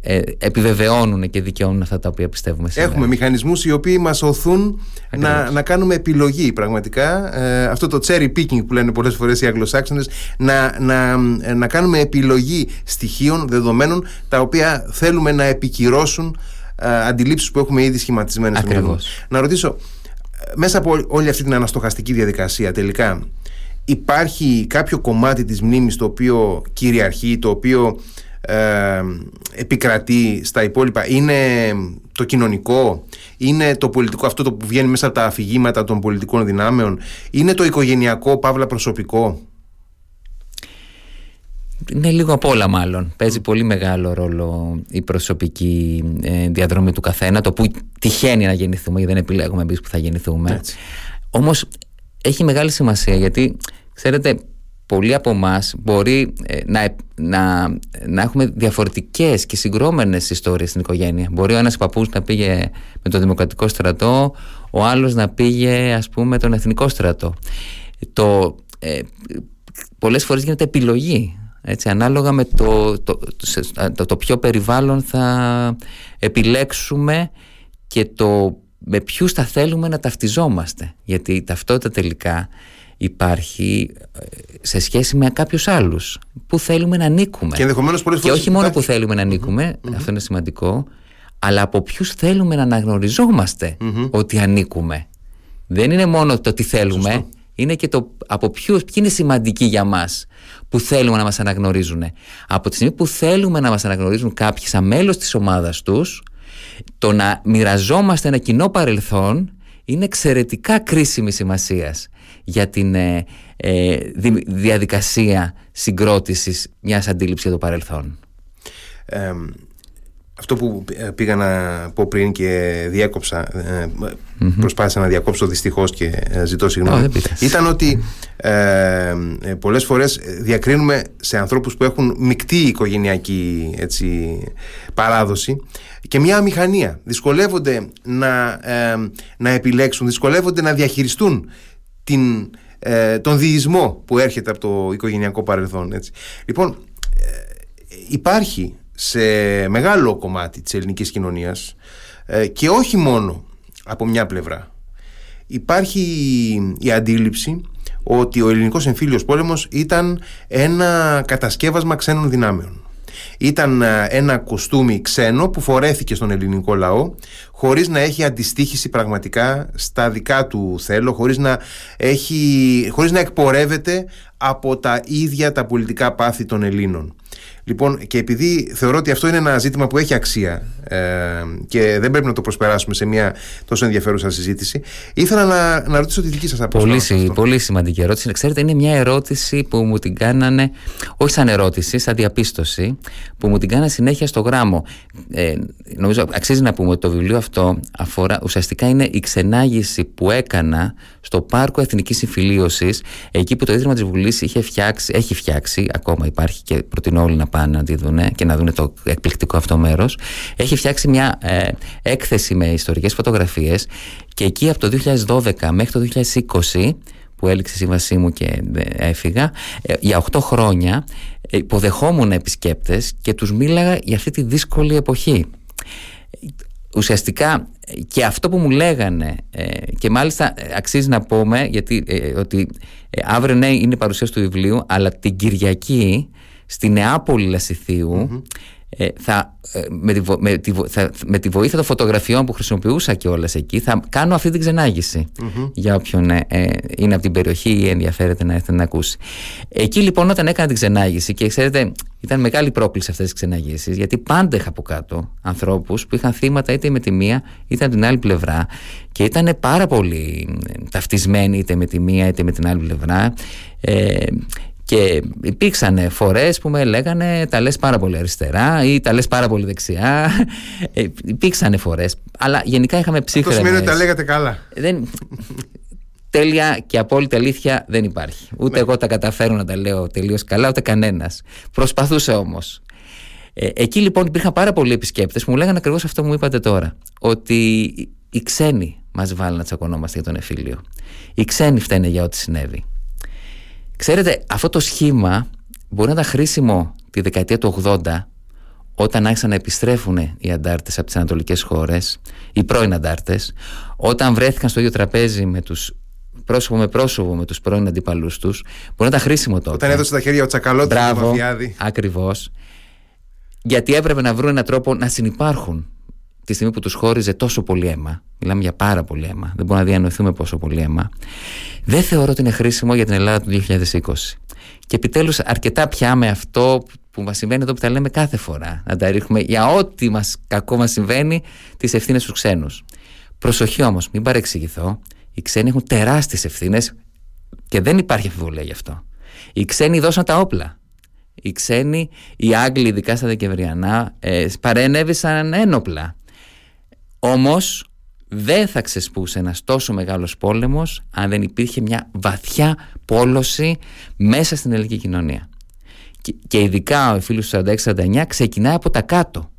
ε, επιβεβαιώνουν και δικαιώνουν αυτά τα οποία πιστεύουμε σήμερα. Έχουμε μηχανισμούς οι οποίοι μας οθούν να, να κάνουμε επιλογή πραγματικά. Ε, αυτό το cherry picking που λένε πολλές φορές οι Αγγλοσάξονες, να, να, να κάνουμε επιλογή στοιχείων, δεδομένων, τα οποία θέλουμε να επικυρώσουν ε, αντιλήψεις που έχουμε ήδη σχηματισμένες στο Να ρωτήσω, μέσα από όλη αυτή την αναστοχαστική διαδικασία τελικά, υπάρχει κάποιο κομμάτι της μνήμης το οποίο κυριαρχεί, το οποίο ε, επικρατεί στα υπόλοιπα είναι το κοινωνικό, είναι το πολιτικό, αυτό το που βγαίνει μέσα από τα αφηγήματα των πολιτικών δυνάμεων, είναι το οικογενειακό, παύλα προσωπικό. Είναι λίγο απ' όλα μάλλον. Παίζει πολύ μεγάλο ρόλο η προσωπική ε, διαδρομή του καθένα, το που τυχαίνει να γεννηθούμε, γιατί δεν επιλέγουμε εμείς που θα γεννηθούμε. Όμως έχει μεγάλη σημασία γιατί, ξέρετε, πολλοί από εμάς μπορεί ε, να, να, να έχουμε διαφορετικές και συγκρόμενες ιστορίες στην οικογένεια. Μπορεί ο ένας παππούς να πήγε με το Δημοκρατικό στρατό, ο άλλος να πήγε ας πούμε τον Εθνικό στρατό. Το, ε, πολλές φορές γίνεται επιλογή έτσι, ανάλογα με το, το, το, το ποιο περιβάλλον θα επιλέξουμε και το με ποιους θα θέλουμε να ταυτιζόμαστε γιατί η ταυτότητα τελικά υπάρχει ε, σε σχέση με κάποιους άλλους που θέλουμε να ανήκουμε και, πολλές και όχι μόνο που θέλουμε να ανηκουμε αυτό είναι σημαντικό αλλά από ποιους θέλουμε να αναγνωριζομαστε ότι ανήκουμε δεν είναι μόνο το τι θέλουμε είναι και το από ποιους, ποιοι είναι σημαντικοί για μας που θέλουμε να μας αναγνωρίζουν. Από τη στιγμή που θέλουμε να μας αναγνωρίζουν κάποιοι σαν μέλος της ομάδας τους το να μοιραζόμαστε ένα κοινό παρελθόν είναι εξαιρετικά κρίσιμη σημασίας για την ε, ε διαδικασία συγκρότησης μιας αντίληψης για το παρελθόν. αυτό που ε, πήγα να πω πριν και διέκοψα, ε, προσπάθησα να διακόψω δυστυχώς και ζητώ συγγνώμη, ήταν ότι ε, πολλές φορές διακρίνουμε σε ανθρώπους που έχουν μεικτή οικογενειακή έτσι, παράδοση και μια αμηχανία. Δυσκολεύονται να, να επιλέξουν, δυσκολεύονται να διαχειριστούν την, ε, τον διεισμό που έρχεται από το οικογενειακό παρελθόν. Έτσι. Λοιπόν, ε, υπάρχει σε μεγάλο κομμάτι της ελληνικής κοινωνίας ε, και όχι μόνο από μια πλευρά. Υπάρχει η αντίληψη ότι ο ελληνικός εμφύλιος πόλεμος ήταν ένα κατασκεύασμα ξένων δυνάμεων. Ήταν ένα κοστούμι ξένο που φορέθηκε στον ελληνικό λαό χωρίς να έχει αντιστοίχηση πραγματικά στα δικά του θέλω, χωρίς να, έχει, χωρίς να εκπορεύεται από τα ίδια τα πολιτικά πάθη των Ελλήνων. Λοιπόν, και επειδή θεωρώ ότι αυτό είναι ένα ζήτημα που έχει αξία ε, και δεν πρέπει να το προσπεράσουμε σε μια τόσο ενδιαφέρουσα συζήτηση, ήθελα να, να ρωτήσω τη δική σας απόψη. Πολύ, πολύ σημαντική ερώτηση. Ξέρετε, είναι μια ερώτηση που μου την κάνανε, όχι σαν ερώτηση, σαν διαπίστωση, που μου την κάνανε συνέχεια στο γράμμο. Ε, νομίζω αξίζει να πούμε ότι το βιβλίο αυτό αφορά, ουσιαστικά είναι η ξενάγηση που έκανα στο Πάρκο Εθνικής Συμφιλίωσης, εκεί που το Ίδρυμα της Βουλής έχει φτιάξει, ακόμα υπάρχει και προτείνω όλοι να πάνε να τη δουν και να δουν το εκπληκτικό αυτό μέρος. Έχει φτιάξει μια ε, έκθεση με ιστορικές φωτογραφίες και εκεί από το 2012 μέχρι το 2020 που έληξε η σύμβασή μου και ε, έφυγα, ε, για 8 χρόνια υποδεχόμουν επισκέπτες και τους μίλαγα για αυτή τη δύσκολη εποχή ουσιαστικά και αυτό που μου λέγανε και μάλιστα αξίζει να πούμε γιατί ότι αύριο ναι είναι η παρουσίαση του βιβλίου αλλά την Κυριακή στη Νεάπολη ε, θα, ε, με, τη, με, τη, θα, με τη βοήθεια των φωτογραφιών που χρησιμοποιούσα και όλες εκεί θα κάνω αυτή την ξεναγηση για όποιον ε, ε, είναι από την περιοχή ή ενδιαφέρεται να έρθει να ακούσει. Εκεί λοιπόν όταν έκανα την ξενάγηση και ξέρετε ήταν μεγάλη πρόκληση αυτές τις ξεναγήσεις γιατί πάντα είχα από κάτω ανθρώπους που είχαν θύματα είτε με τη μία είτε από την άλλη πλευρά και ήταν πάρα πολύ ταυτισμένοι είτε με τη μία είτε με την άλλη πλευρά ε, και υπήρξαν φορές που με λέγανε τα λες πάρα πολύ αριστερά ή τα λες πάρα πολύ δεξιά. Ε, υπήρξαν φορές. Αλλά γενικά είχαμε ψύχρεμες. Αυτό σημαίνει ότι τα λέγατε καλά. Δεν... Τέλεια και απόλυτη αλήθεια δεν υπάρχει. Ούτε ναι. εγώ τα καταφέρω να τα λέω τελείως καλά, ούτε κανένας. Προσπαθούσε όμως. Ε, εκεί λοιπόν υπήρχαν πάρα πολλοί επισκέπτες που μου λέγανε ακριβώς αυτό που μου είπατε τώρα. Ότι οι ξένοι μας βάλουν να τσακωνόμαστε για τον εφήλιο. Οι ξένοι φταίνε για ό,τι συνέβη. Ξέρετε, αυτό το σχήμα μπορεί να ήταν χρήσιμο τη δεκαετία του 80 όταν άρχισαν να επιστρέφουν οι αντάρτες από τις ανατολικές χώρες, οι πρώην αντάρτες, όταν βρέθηκαν στο ίδιο τραπέζι με τους πρόσωπο με πρόσωπο με τους πρώην αντίπαλούς τους, μπορεί να ήταν χρήσιμο τότε. Όταν έδωσε τα χέρια ο Τσακαλώτης Μπράβο, Μαφιάδη. ακριβώς. Γιατί έπρεπε να βρουν έναν τρόπο να συνεπάρχουν τη στιγμή που τους χώριζε τόσο πολύ αίμα. Μιλάμε για πάρα πολύ αίμα. Δεν μπορούμε να διανοηθούμε πόσο πολύ αίμα. Δεν θεωρώ ότι είναι χρήσιμο για την Ελλάδα του 2020. Και επιτέλους αρκετά πια με αυτό που μας συμβαίνει εδώ που τα λέμε κάθε φορά. Να τα ρίχνουμε για ό,τι μας, κακό μας συμβαίνει τις ευθύνες στους ξένους. Προσοχή όμως, μην παρεξηγηθώ. Οι ξένοι έχουν τεράστιες ευθύνες και δεν υπάρχει αμφιβολία γι' αυτό. Οι ξένοι δώσαν τα όπλα. Οι ξένοι, οι Άγγλοι, ειδικά στα Δεκεμβριανά, ε, παρενέβησαν ένοπλα. Όμως δεν θα ξεσπούσε ένας τόσο μεγάλος πόλεμος αν δεν υπήρχε μια βαθιά πόλωση μέσα στην ελληνική κοινωνία. Και, ειδικά ο εφήλος του 46-49 ξεκινάει από τα κάτω.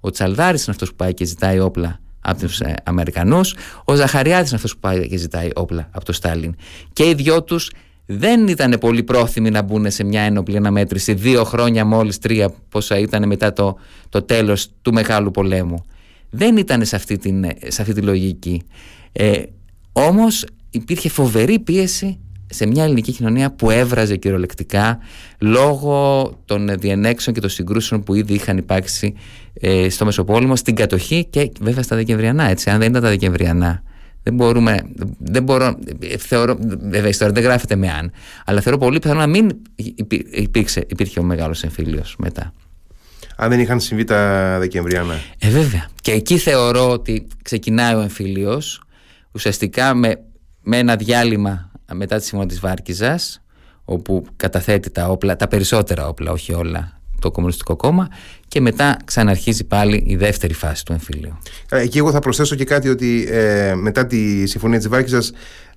Ο Τσαλδάρης είναι αυτός που πάει και ζητάει όπλα από τους ε, Αμερικανούς, ο Ζαχαριάδης είναι αυτός που πάει και ζητάει όπλα από τον Στάλιν. Και οι δυο τους δεν ήταν πολύ πρόθυμοι να μπουν σε μια ένοπλη αναμέτρηση δύο χρόνια μόλις τρία πόσα ήταν μετά το, το τέλος του Μεγάλου Πολέμου δεν ήταν σε αυτή, την, σε αυτή τη λογική. Ε, όμως υπήρχε φοβερή πίεση σε μια ελληνική κοινωνία που έβραζε κυριολεκτικά λόγω των διενέξεων και των συγκρούσεων που ήδη είχαν υπάρξει ε, στο Μεσοπόλεμο, στην κατοχή και βέβαια στα Δεκεμβριανά. Έτσι. Αν δεν ήταν τα Δεκεμβριανά, δεν μπορούμε. Δεν μπορώ, θεωρώ, βέβαια η ιστορία δεν γράφεται με αν, αλλά θεωρώ πολύ πιθανό να μην υπήρξε, υπήρχε ο μεγάλος εμφύλιος μετά αν δεν είχαν συμβεί τα Δεκεμβριανά. Ε, βέβαια. Και εκεί θεωρώ ότι ξεκινάει ο εμφύλιος ουσιαστικά με, με ένα διάλειμμα μετά τη Συμφωνία της Βάρκιζας όπου καταθέτει τα όπλα, τα περισσότερα όπλα, όχι όλα, το Κομμουνιστικό Κόμμα και μετά ξαναρχίζει πάλι η δεύτερη φάση του εμφύλιου. Ε, εκεί εγώ θα προσθέσω και κάτι ότι ε, μετά τη Συμφωνία της Βάρκιζας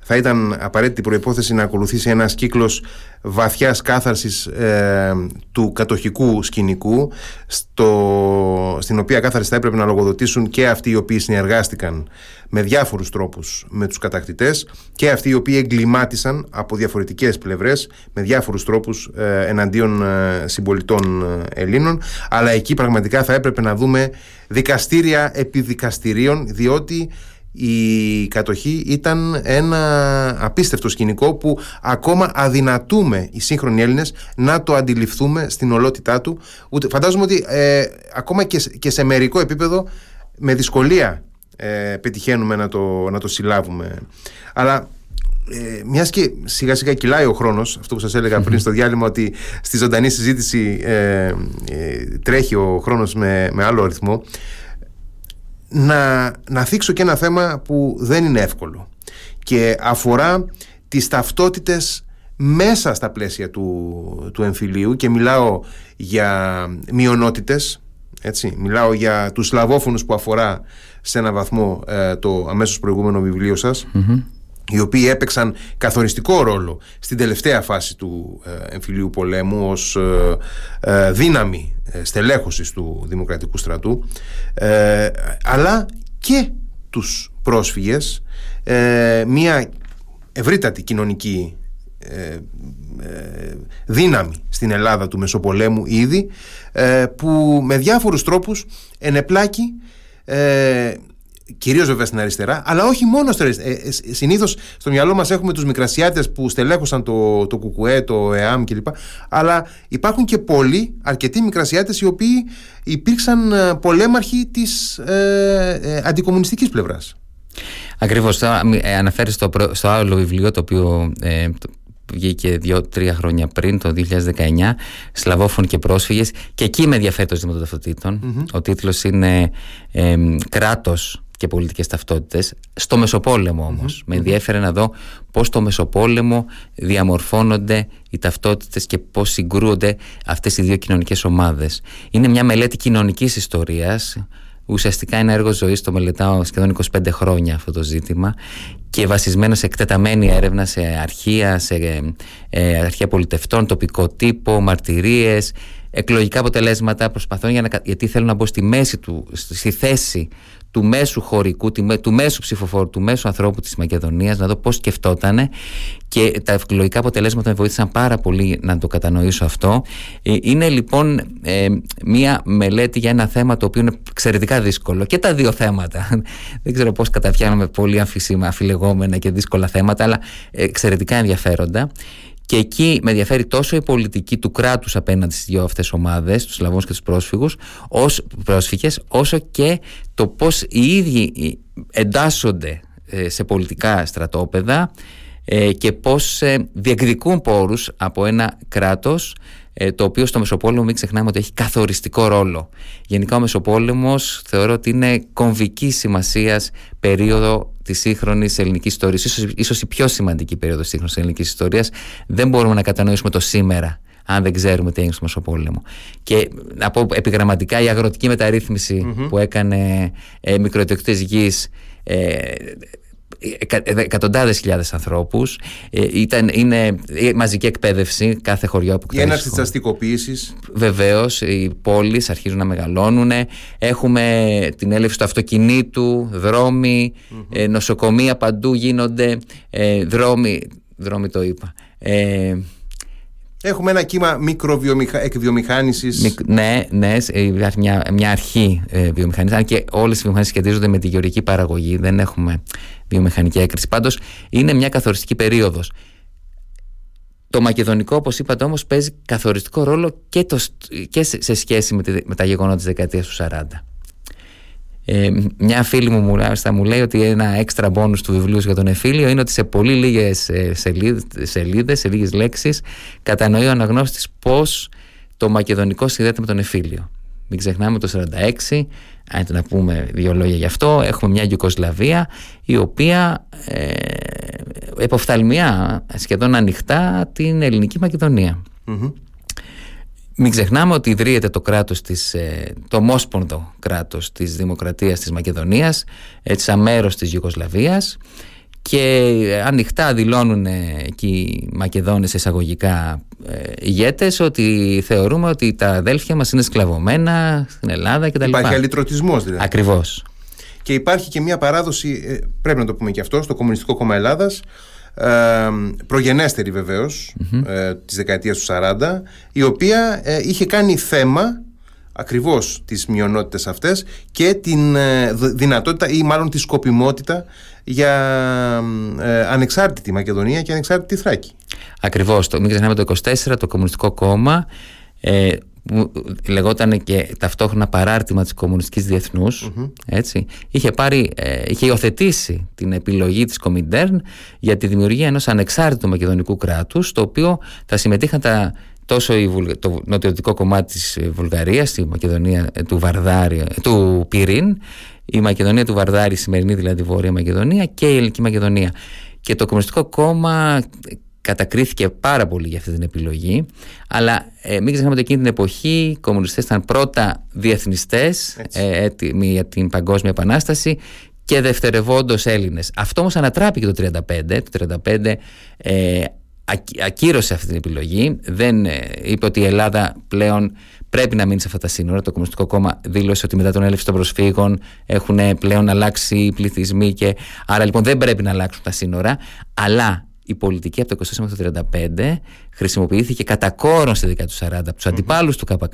θα ήταν απαραίτητη προϋπόθεση να ακολουθήσει ένας κύκλος βαθιάς κάθαρσης ε, του κατοχικού σκηνικού στο, στην οποία κάθαρση θα έπρεπε να λογοδοτήσουν και αυτοί οι οποίοι συνεργάστηκαν με διάφορους τρόπους με τους κατακτητές και αυτοί οι οποίοι εγκλημάτισαν από διαφορετικές πλευρές με διάφορους τρόπους ε, εναντίον ε, συμπολιτών Ελλήνων. Αλλά εκεί πραγματικά θα έπρεπε να δούμε δικαστήρια επί δικαστηρίων διότι η κατοχή ήταν ένα απίστευτο σκηνικό που ακόμα αδυνατούμε οι σύγχρονοι Έλληνες να το αντιληφθούμε στην ολότητά του. Ούτε, φαντάζομαι ότι ε, ακόμα και, και σε μερικό επίπεδο με δυσκολία ε, πετυχαίνουμε να το, να το συλλάβουμε. Αλλά ε, μιας και σιγά σιγά κυλάει ο χρόνος, αυτό που σας έλεγα πριν στο διάλειμμα, ότι στη ζωντανή συζήτηση ε, ε, τρέχει ο χρόνος με, με άλλο αριθμό να, να θίξω και ένα θέμα που δεν είναι εύκολο και αφορά τις ταυτότητες μέσα στα πλαίσια του, του εμφυλίου και μιλάω για μειονότητες έτσι, μιλάω για τους σλαβόφωνους που αφορά σε ένα βαθμό ε, το αμέσως προηγούμενο βιβλίο σας οι οποίοι έπαιξαν καθοριστικό ρόλο στην τελευταία φάση του ε, εμφυλίου πολέμου ως ε, ε, δύναμη στελέχωσης του Δημοκρατικού στρατού. Αλλά και τους πρόσφυγες μια ευρύτατη κοινωνική δύναμη στην Ελλάδα του Μεσοπολέμου ήδη που με διάφορους τρόπους ενεπλάκη Κυρίως βέβαια στην αριστερά, αλλά όχι μόνο στην αριστερά. Ε, ε Συνήθως στο μυαλό μας έχουμε τους Μικρασιάτες που στελέχωσαν το, το Κουκουέ, το ΕΑΜ κλπ. Αλλά υπάρχουν και πολλοί, αρκετοί Μικρασιάτες, οι οποίοι υπήρξαν ε, πολέμαρχοι της ε, ε, αντικομουνιστικής πλευράς. Ακριβώς. Αναφέρεις στο, στο άλλο βιβλίο το οποίο ε, βγήκε δύο-τρία χρόνια πριν, το 2019, Σλαβόφων και πρόσφυγες και εκεί με ενδιαφέρει το ζήτημα των Ο τίτλος είναι ε, «Κράτος και πολιτικές ταυτότητες. Στο Μεσοπόλεμο Με ενδιαφέρει να δω πώς στο Μεσοπόλεμο διαμορφώνονται οι ταυτότητες και πώς συγκρούονται αυτές οι δύο κοινωνικές ομάδες. Είναι μια μελέτη κοινωνικής ιστορίας. Ουσιαστικά ένα έργο ζωής το μελετάω σχεδόν 25 χρόνια αυτό το ζήτημα και βασισμένο σε εκτεταμένη έρευνα σε αρχεία, σε ε, αρχεία πολιτευτών, τοπικό τύπο, μαρτυρίες, εκλογικά αποτελέσματα προσπαθώ για να, γιατί θέλω να μπω στη μέση του, στη θέση του μέσου χωρικού, του μέσου ψηφοφόρου, του μέσου ανθρώπου της Μακεδονίας να δω πώς σκεφτότανε και τα εκλογικά αποτελέσματα με βοήθησαν πάρα πολύ να το κατανοήσω αυτό. Ε, είναι λοιπόν ε, μία μελέτη για ένα θέμα το οποίο είναι εξαιρετικά δύσκολο και τα δύο θέματα. (laughs) Δεν ξέρω πώς καταφιάνομαι πολύ αμφισίμα, αφιλεγόμενα και δύσκολα θέματα αλλά εξαιρετικά ενδιαφέροντα. Και εκεί με ενδιαφέρει τόσο η πολιτική του κράτους απέναντι στις δύο αυτές ομάδες, τους Σλαβούς και τους πρόσφυγους, ως πρόσφυγες, όσο και το πώς οι ίδιοι εντάσσονται ε, σε πολιτικά στρατόπεδα ε, και πώς ε, διεκδικούν πόρους από ένα κράτος το οποίο στο Μεσοπόλεμο μην ξεχνάμε ότι έχει καθοριστικό ρόλο. Γενικά ο Μεσοπόλεμος θεωρώ ότι είναι κομβική σημασίας περίοδο της σύγχρονης ελληνικής ιστορίας, ίσως η πιο σημαντική περίοδο της σύγχρονης ελληνικής ιστορίας, δεν μπορούμε να κατανοήσουμε το σήμερα αν δεν ξέρουμε τι έγινε στο Μεσοπόλεμο. Και να πω επιγραμματικά η αγροτική που έκανε ε, μικροϊδιοκτήτε γης ε, εκατοντάδες χιλιάδες ανθρώπους. Ε, ήταν, είναι μαζική εκπαίδευση κάθε χωριό που Η έναρξη της αστικοποίησης. Βεβαίως, οι πόλεις αρχίζουν να μεγαλώνουν. Έχουμε την έλευση του αυτοκινήτου, δρόμοι, ε, νοσοκομεία παντού γίνονται. Ε, δρόμοι, δρόμοι το είπα. Ε, Έχουμε ένα κύμα μικροβιομηχα... εκβιομηχάνησης. Ναι, ναι, υπάρχει μια, μια αρχή ε, βιομηχανία. Αν και όλες οι βιομηχανίε σχετίζονται με τη γεωργική παραγωγή, δεν έχουμε βιομηχανική έκρηση. Πάντως είναι μια καθοριστική περίοδος. Το μακεδονικό, όπως είπατε όμως, παίζει καθοριστικό ρόλο και, το, και σε σχέση με, τη, με τα γεγονότα της δεκαετίας του 40. Ε, μια φίλη μου μου λέει ότι ένα έξτρα μπόνους του βιβλίου για τον Εφήλιο είναι ότι σε πολύ λίγες ε, σελίδες, σε λίγες λέξεις κατανοεί ο αναγνώστης πώς το μακεδονικό συνδέεται με τον Εφήλιο. Μην ξεχνάμε το 1946, αν να πούμε δύο λόγια γι' αυτό, έχουμε μια Γιουκοσλαβία η οποία ε, εποφθαλμιά σχεδόν ανοιχτά την ελληνική μην ξεχνάμε ότι ιδρύεται το κράτος της, ε, το μόσπονδο κράτος της Δημοκρατίας της Μακεδονίας έτσι αμέρος της Ιουγκοσλαβίας και ανοιχτά δηλώνουν εκεί οι Μακεδόνες εισαγωγικά ε, ηγέτες ότι θεωρούμε ότι τα αδέλφια μας είναι σκλαβωμένα στην Ελλάδα κτλ. Υπάρχει αλυτρωτισμός δηλαδή. Ακριβώς. Και υπάρχει και μια παράδοση, ε, πρέπει να το πούμε και αυτό, στο Κομμουνιστικό Κόμμα Ελλάδας ε, προγενέστερη βεβαίως ε, της δεκαετίας του 40 η οποία ε, είχε κάνει θέμα ακριβώς τις μειονότητες αυτές και την ε, δυνατότητα ή μάλλον τη σκοπιμότητα για ανεξάρτητη Μακεδονία και ανεξάρτητη Θράκη. Ακριβώς, το, μην ξεχνάμε το 24 το Κομμουνιστικό Κόμμα που λεγόταν και ταυτόχρονα παράρτημα της κομμουνιστικής έτσι, είχε, πάρει, ε, είχε υιοθετήσει την επιλογή της Κομιντέρν για τη δημιουργία ενός ανεξάρτητου μακεδονικού κράτους το οποίο θα συμμετείχαν τα, τόσο το νοτιοδυτικό κομμάτι της Βουλγαρίας η Μακεδονία ε, του, Βαρδάρη, ε, του Πυρήν η Μακεδονία του Βαρδάρη, η σημερινή δηλαδή Βόρεια Μακεδονία και η Ελληνική Μακεδονία. Και το Κομμουνιστικό Κόμμα κατακρίθηκε πάρα πολύ για αυτή την επιλογή. Αλλά ε, μην ξεχνάμε ότι εκείνη την εποχή οι κομμουνιστές ήταν πρώτα διεθνιστές, ε, έτοιμοι για την Παγκόσμια Επανάσταση και δευτερευόντως Έλληνες. Αυτό όμως ανατράπηκε το 1935. Το 1935 ε, ακύρωσε αυτή την επιλογή. Δεν ε, είπε ότι η Ελλάδα πλέον πρέπει να μείνει σε αυτά τα σύνορα. Το Κομμουνιστικό Κόμμα δήλωσε ότι μετά τον έλευση των προσφύγων έχουν πλέον αλλάξει οι πληθυσμοί και άρα λοιπόν δεν πρέπει να αλλάξουν τα σύνορα. Αλλά η πολιτική από το 24 μέχρι το 35 χρησιμοποιήθηκε κατά κόρον στη δεκαετία του 40 από τους αντιπάλους του ΚΚ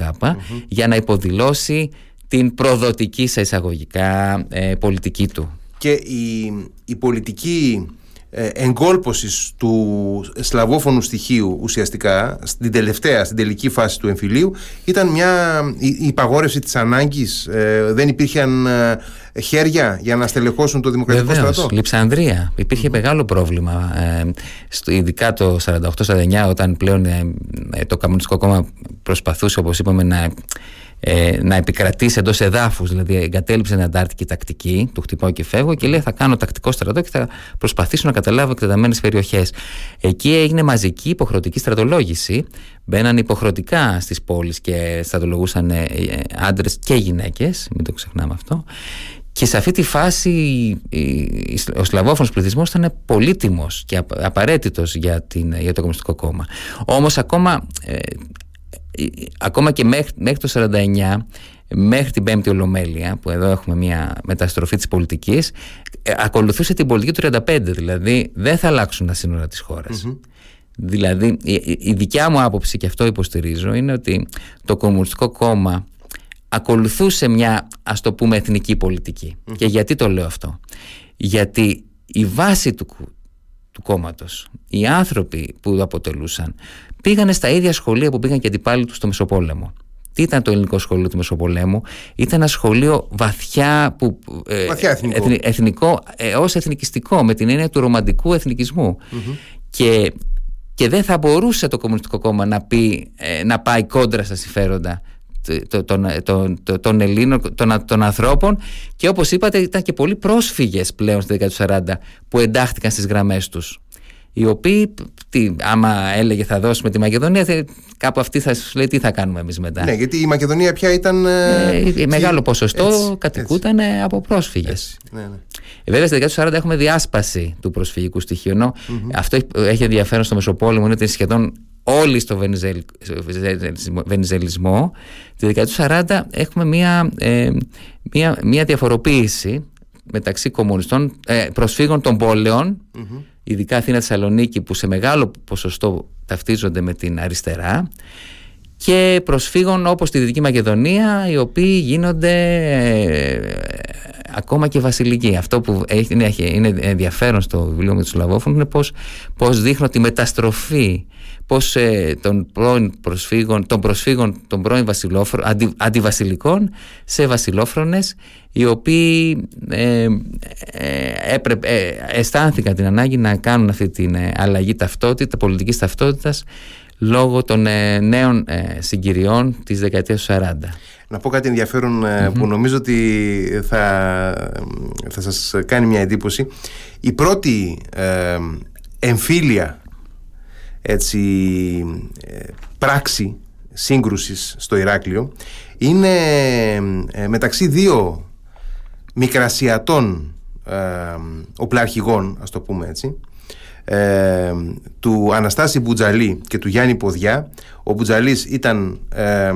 για να υποδηλώσει την προδοτική σε εισαγωγικά ε, πολιτική του. Και η, η πολιτική ε, εγκόλπωσης του σλαβόφωνου στοιχείου ουσιαστικά στην τελευταία, στην τελική φάση του εμφυλίου ήταν μια η, υπαγόρευση της ανάγκης ε, δεν υπήρχαν ε, χέρια για να στελεχώσουν το δημοκρατικό Βεβαίως, στρατό; Λειψανδρία υπήρχε μεγάλο πρόβλημα ε, στο, ειδικά το 48-49 όταν πλέον το Καμουνιστικό Κόμμα προσπαθούσε όπως είπαμε να ε, να επικρατήσει εντός εδάφους, δηλαδή εγκατέλειψε την αντάρτικη τακτική, του χτυπάω και φεύγω και λέει θα κάνω τακτικό στρατό και θα προσπαθήσω να καταλάβω εκτεταμένες περιοχές. Εκεί έγινε μαζική υποχρεωτική στρατολόγηση. Μπαίναν υποχρεωτικά στις πόλεις και στρατολογούσαν ε, άντρες και γυναίκες, μην το ξεχνάμε αυτό. Και σε αυτή τη φάση ο σλαβόφωνος πληθυσμός ήταν πολύτιμος και απαραίτητος για, την, για το Κομμουνιστικό Κόμμα. Όμως ακόμα ε, ακόμα και μέχρι, μέχρι το 49 μέχρι την πέμπτη ολομέλεια που εδώ έχουμε μια μεταστροφή της πολιτικής ε, ακολουθούσε την πολιτική του 35 δηλαδή δεν θα αλλάξουν τα σύνορα της χώρας. Δηλαδή η, η δικιά μου άποψη και αυτό υποστηρίζω είναι ότι το Κομμουνιστικό Κόμμα ακολουθούσε μια ας το πούμε εθνική και γιατί το λέω αυτό; Γιατί η βάση του, του κόμματος. Οι άνθρωποι που το αποτελούσαν πήγανε στα ίδια σχολεία που πήγαν και αντιπάλοι του στο Μεσοπόλεμο. Τι ήταν το ελληνικό σχολείο του Μεσοπολέμου, ήταν ένα σχολείο βαθιά, που, ε, βαθιά εθνικό, εθνικό ε, ως εθνικιστικό, με την έννοια του ρομαντικού Και, και δεν θα μπορούσε το Κομμουνιστικό Κόμμα να, πει, ε, να πάει κόντρα στα συμφέροντα των, των, των Ελλήνων, των, των ανθρώπων και όπως είπατε ήταν και πολλοί πρόσφυγες πλέον στη δεκαετία του 40 που εντάχθηκαν στις γραμμές τους οι οποίοι, τι, άμα έλεγε θα δώσουμε τη Μακεδονία, κάπου αυτή θα σου λέει τι θα κάνουμε εμείς μετά. Ναι, γιατί η Μακεδονία πια ήταν. Ε, ε μεγάλο ποσοστό έτσι, κατοικούταν έτσι. από πρόσφυγες. Ναι, ναι. Ε, βέβαια, στη δεκαετία του 40 έχουμε διάσπαση του προσφυγικού στοιχείου. αυτό έχει ενδιαφέρον στο Μεσοπόλεμο είναι ότι σχεδόν όλοι στο βενιζελ, βενιζελισμό. Τη δεκαετία του 40 έχουμε μία, ε, μία, μία διαφοροποίηση μεταξύ κομμουνιστών, ε, προσφύγων των πόλεων ειδικά Αθήνα Θεσσαλονίκη που σε μεγάλο ποσοστό ταυτίζονται με την αριστερά και προσφύγων όπως τη Δυτική Μακεδονία οι οποίοι γίνονται ε, ακόμα και βασιλικοί. Αυτό που έχει, είναι ενδιαφέρον στο βιβλίο με τους Λαβόφωνους είναι πως, πως δείχνω τη μεταστροφή πως ε, των πρώην προσφύγων, των προσφύγων των πρώην αντι, αντιβασιλικών σε βασιλόφρονες οι οποίοι ε, ε, ε, αισθάνθηκαν την ανάγκη να κάνουν αυτή την ε, αλλαγή ταυτότητα, πολιτικής ταυτότητας λόγω των νέων συγκυριών της δεκαετίας του 40. Να πω κάτι που νομίζω ότι θα, θα σας κάνει μια εντύπωση. Η πρώτη εμφύλια έτσι, πράξη σύγκρουσης στο Ηράκλειο είναι μεταξύ δύο μικρασιατών ε, οπλαρχηγών, ας το πούμε έτσι, ε, του Αναστάση Μπουτζαλή και του Γιάννη Ποδιά. Ο Μπουτζαλής ήταν ε,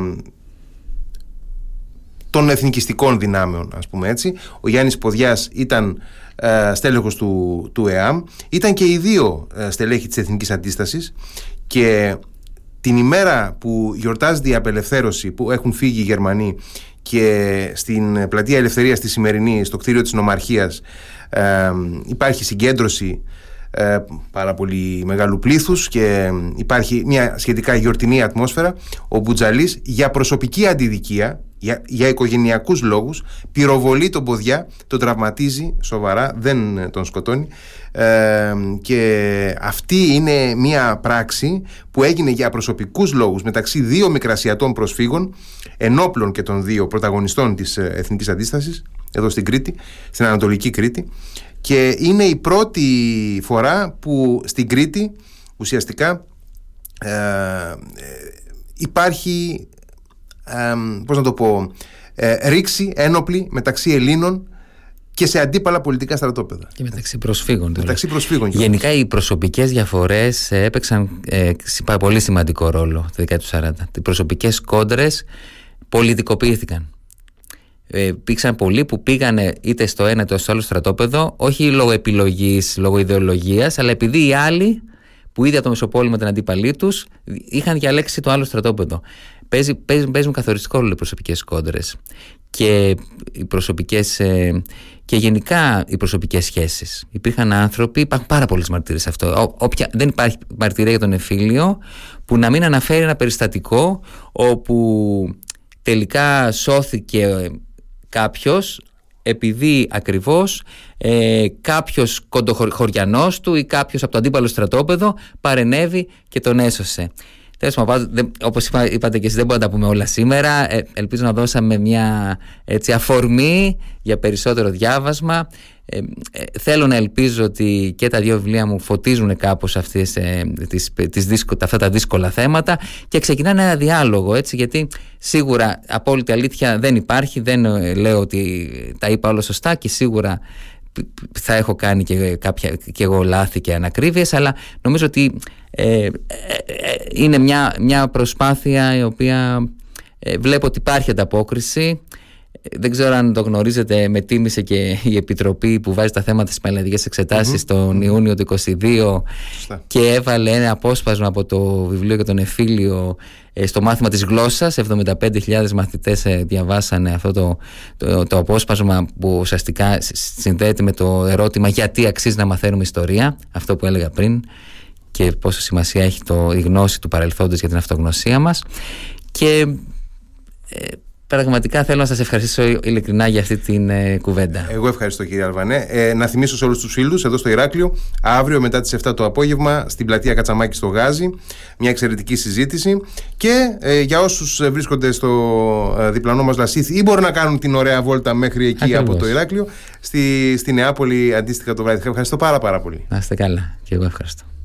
των εθνικιστικών δυνάμεων, ας πούμε έτσι. Ο Γιάννης Ποδιάς ήταν ε, στέλεχος του, του ΕΑΜ. Ήταν και οι δύο ε, στελέχοι της Εθνικής Αντίστασης και την ημέρα που γιορτάζεται η απελευθέρωση που έχουν φύγει οι Γερμανοί και στην πλατεία Ελευθερίας τη σημερινή, στο κτίριο της Νομαρχίας ε, υπάρχει συγκέντρωση ε, πάρα πολύ μεγάλου πλήθους και υπάρχει μια σχετικά γιορτινή ατμόσφαιρα ο Μπουτζαλής για προσωπική αντιδικία για, για οικογενειακούς λόγους πυροβολεί τον ποδιά, τον τραυματίζει σοβαρά, δεν τον σκοτώνει. Ε, και αυτή είναι μια πράξη που έγινε για προσωπικούς λόγους μεταξύ δύο μικρασιατών προσφύγων ενόπλων και των δύο πρωταγωνιστών της ε, Εθνικής Αντίστασης εδώ στην Κρήτη, στην Ανατολική Κρήτη. Και είναι η πρώτη φορά που στην Κρήτη ουσιαστικά ε, υπάρχει ε, πώς να το πω ε, ρήξη ένοπλη μεταξύ Ελλήνων και σε αντίπαλα πολιτικά στρατόπεδα. Και μεταξύ προσφύγων. Μεταξύ προσφύγων Γενικά οι προσωπικές διαφορές ε, έπαιξαν ε, πολύ σημαντικό ρόλο τη δεκαετία του 40. Οι προσωπικές κόντρες πολιτικοποιήθηκαν. Ε, υπήρξαν πολλοί που πήγανε είτε στο ένα είτε στο άλλο στρατόπεδο, όχι λόγω επιλογής, λόγω ιδεολογίας, αλλά επειδή οι άλλοι που ήδη από το Μεσοπόλεμο ήταν αντίπαλοι τους, είχαν διαλέξει το άλλο στρατόπεδο. Παίζει, παίζουν καθοριστικό ρόλο οι προσωπικές κόντρες και οι προσωπικές ε, και γενικά οι προσωπικές σχέσεις υπήρχαν άνθρωποι, υπάρχουν πάρα πολλές μαρτύρες αυτό όποια, δεν υπάρχει μαρτυρία για τον εφήλιο που να μην αναφέρει ένα περιστατικό όπου τελικά σώθηκε κάποιος επειδή ακριβώς ε, κάποιος κοντοχωριανός του ή κάποιος από το αντίπαλο στρατόπεδο παρενέβη και τον έσωσε. Τέλος πάντων, όπως είπα, είπατε και εσείς, δεν μπορούμε να τα πούμε όλα σήμερα. Ε, ελπίζω να δώσαμε μια έτσι, αφορμή για περισσότερο διάβασμα. Ε, ε, θέλω να ελπίζω ότι και τα δύο βιβλία μου φωτίζουν κάπως αυτές, ε, τις, τις αυτά τα δύσκολα θέματα και ξεκινάνε ένα διάλογο έτσι γιατί σίγουρα απόλυτη αλήθεια δεν υπάρχει δεν λέω ότι τα είπα όλα σωστά και σίγουρα θα έχω κάνει και, κάποια, και εγώ λάθη και ανακρίβειες αλλά νομίζω ότι ε, ε, είναι μια, μια προσπάθεια η οποία βλέπω ότι υπάρχει ανταπόκριση δεν ξέρω αν το γνωρίζετε, με τίμησε και η Επιτροπή που βάζει τα θέματα στις πανελλαδικές εξετάσεις τον Ιούνιο του 2022 και έβαλε ένα απόσπασμα από το βιβλίο για τον Εφήλιο ε, στο μάθημα της γλώσσας. 75.000 μαθητές ε, διαβάσανε αυτό το, το, το απόσπασμα που ουσιαστικά συνδέεται με το ερώτημα γιατί αξίζει να μαθαίνουμε ιστορία; Αυτό που έλεγα πριν και πόσο σημασία έχει το, η γνώση του παρελθόντος για την αυτογνωσία μας. Και ε, Πραγματικά θέλω να σας ευχαριστήσω ειλικρινά για αυτή την ε, κουβέντα. Εγώ ευχαριστώ κύριε Αλβανέ. Ε, να θυμίσω σε όλους τους φίλους εδώ στο Ηράκλειο, αύριο μετά τις 7 το απόγευμα, στην πλατεία Κατσαμάκη στο Γάζι, μια εξαιρετική συζήτηση. Και ε, για όσους ε, βρίσκονται στο ε, διπλανό μας Λασίθ ή μπορούν να κάνουν την ωραία βόλτα μέχρι εκεί από το Ηράκλειο, στη, στη Νεάπολη αντίστοιχα το βράδυ. Ευχαριστώ πάρα, πάρα πολύ. Να είστε καλά. Και εγώ ευχαριστώ.